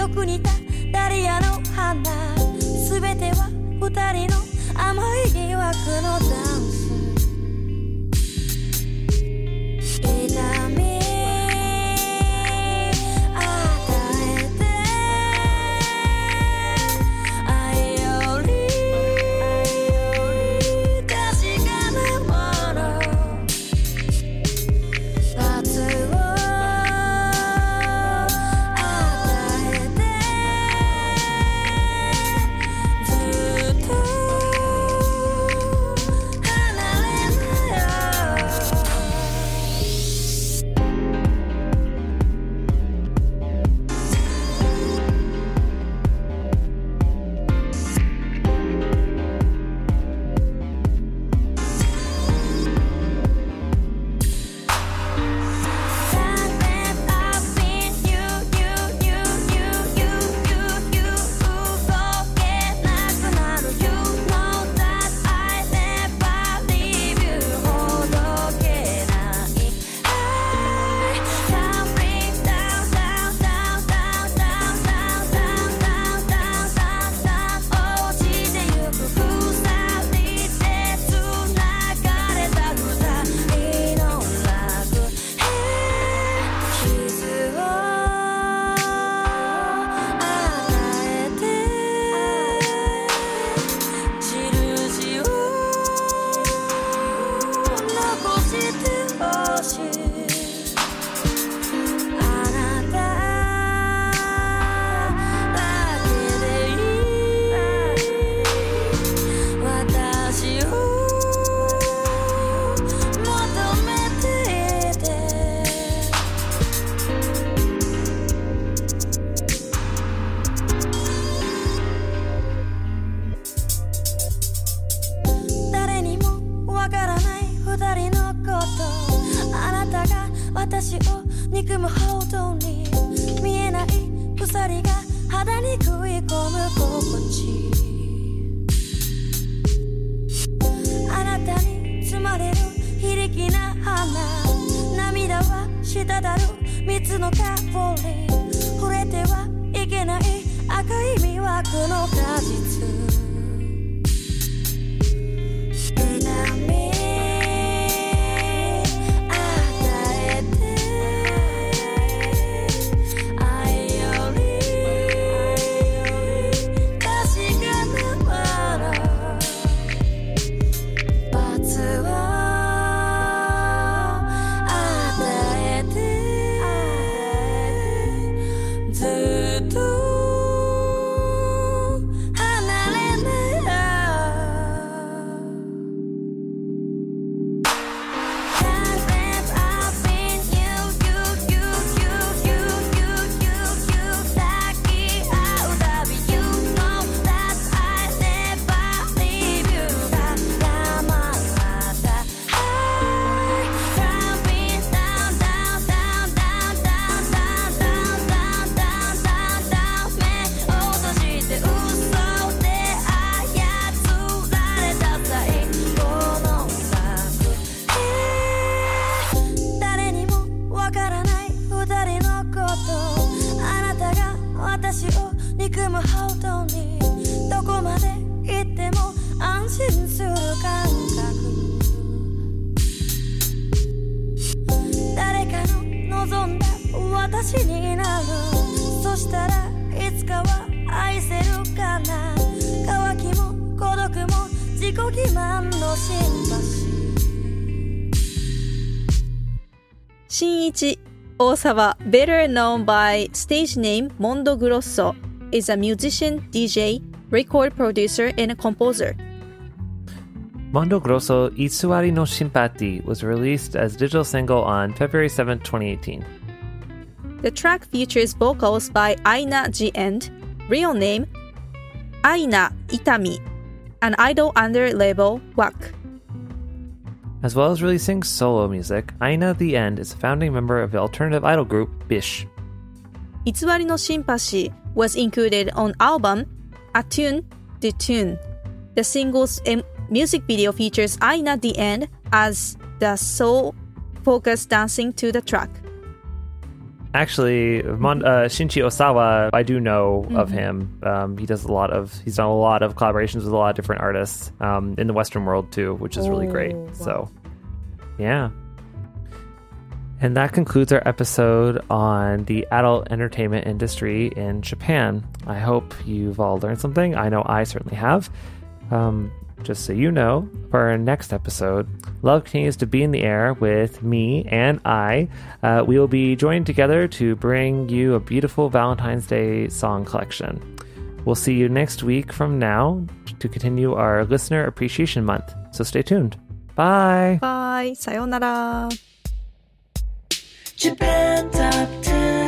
よく似たダリアの花。全ては二人の甘い疑惑のダンス。大沢 better known by stage name Mondo Grosso is a musician, DJ, record producer and a composer. Mondo Grosso Itsuwari no Shinpashi was released as digital single on February 7, 2018. The track features vocals by Aina the End, real name Aina Itami, an idol under label WACK. As well as releasing solo music, Aina the End is a founding member of the alternative idol group Bish. Itsuwari no Shinpashi was included on album Attune The Tune. The single's music video features Aina the End as the soul focused dancing to the track. Actually, Mon- uh, Shinichi Osawa, I do know of him. Um, he does a lot of he's done a lot of collaborations with a lot of different artists um, in the Western world too, which is really great. So, yeah. And that concludes our episode on the adult entertainment industry in Japan. I hope you've all learned something. I know I certainly have. Um, just so you know, for our next episode, Love Continues to Be in the Air with me and I. Uh, we will be joined together to bring you a beautiful Valentine's Day song collection. We'll see you next week from now to continue our Listener Appreciation Month. So stay tuned. Bye. Bye. Sayonara. Japan Top 10.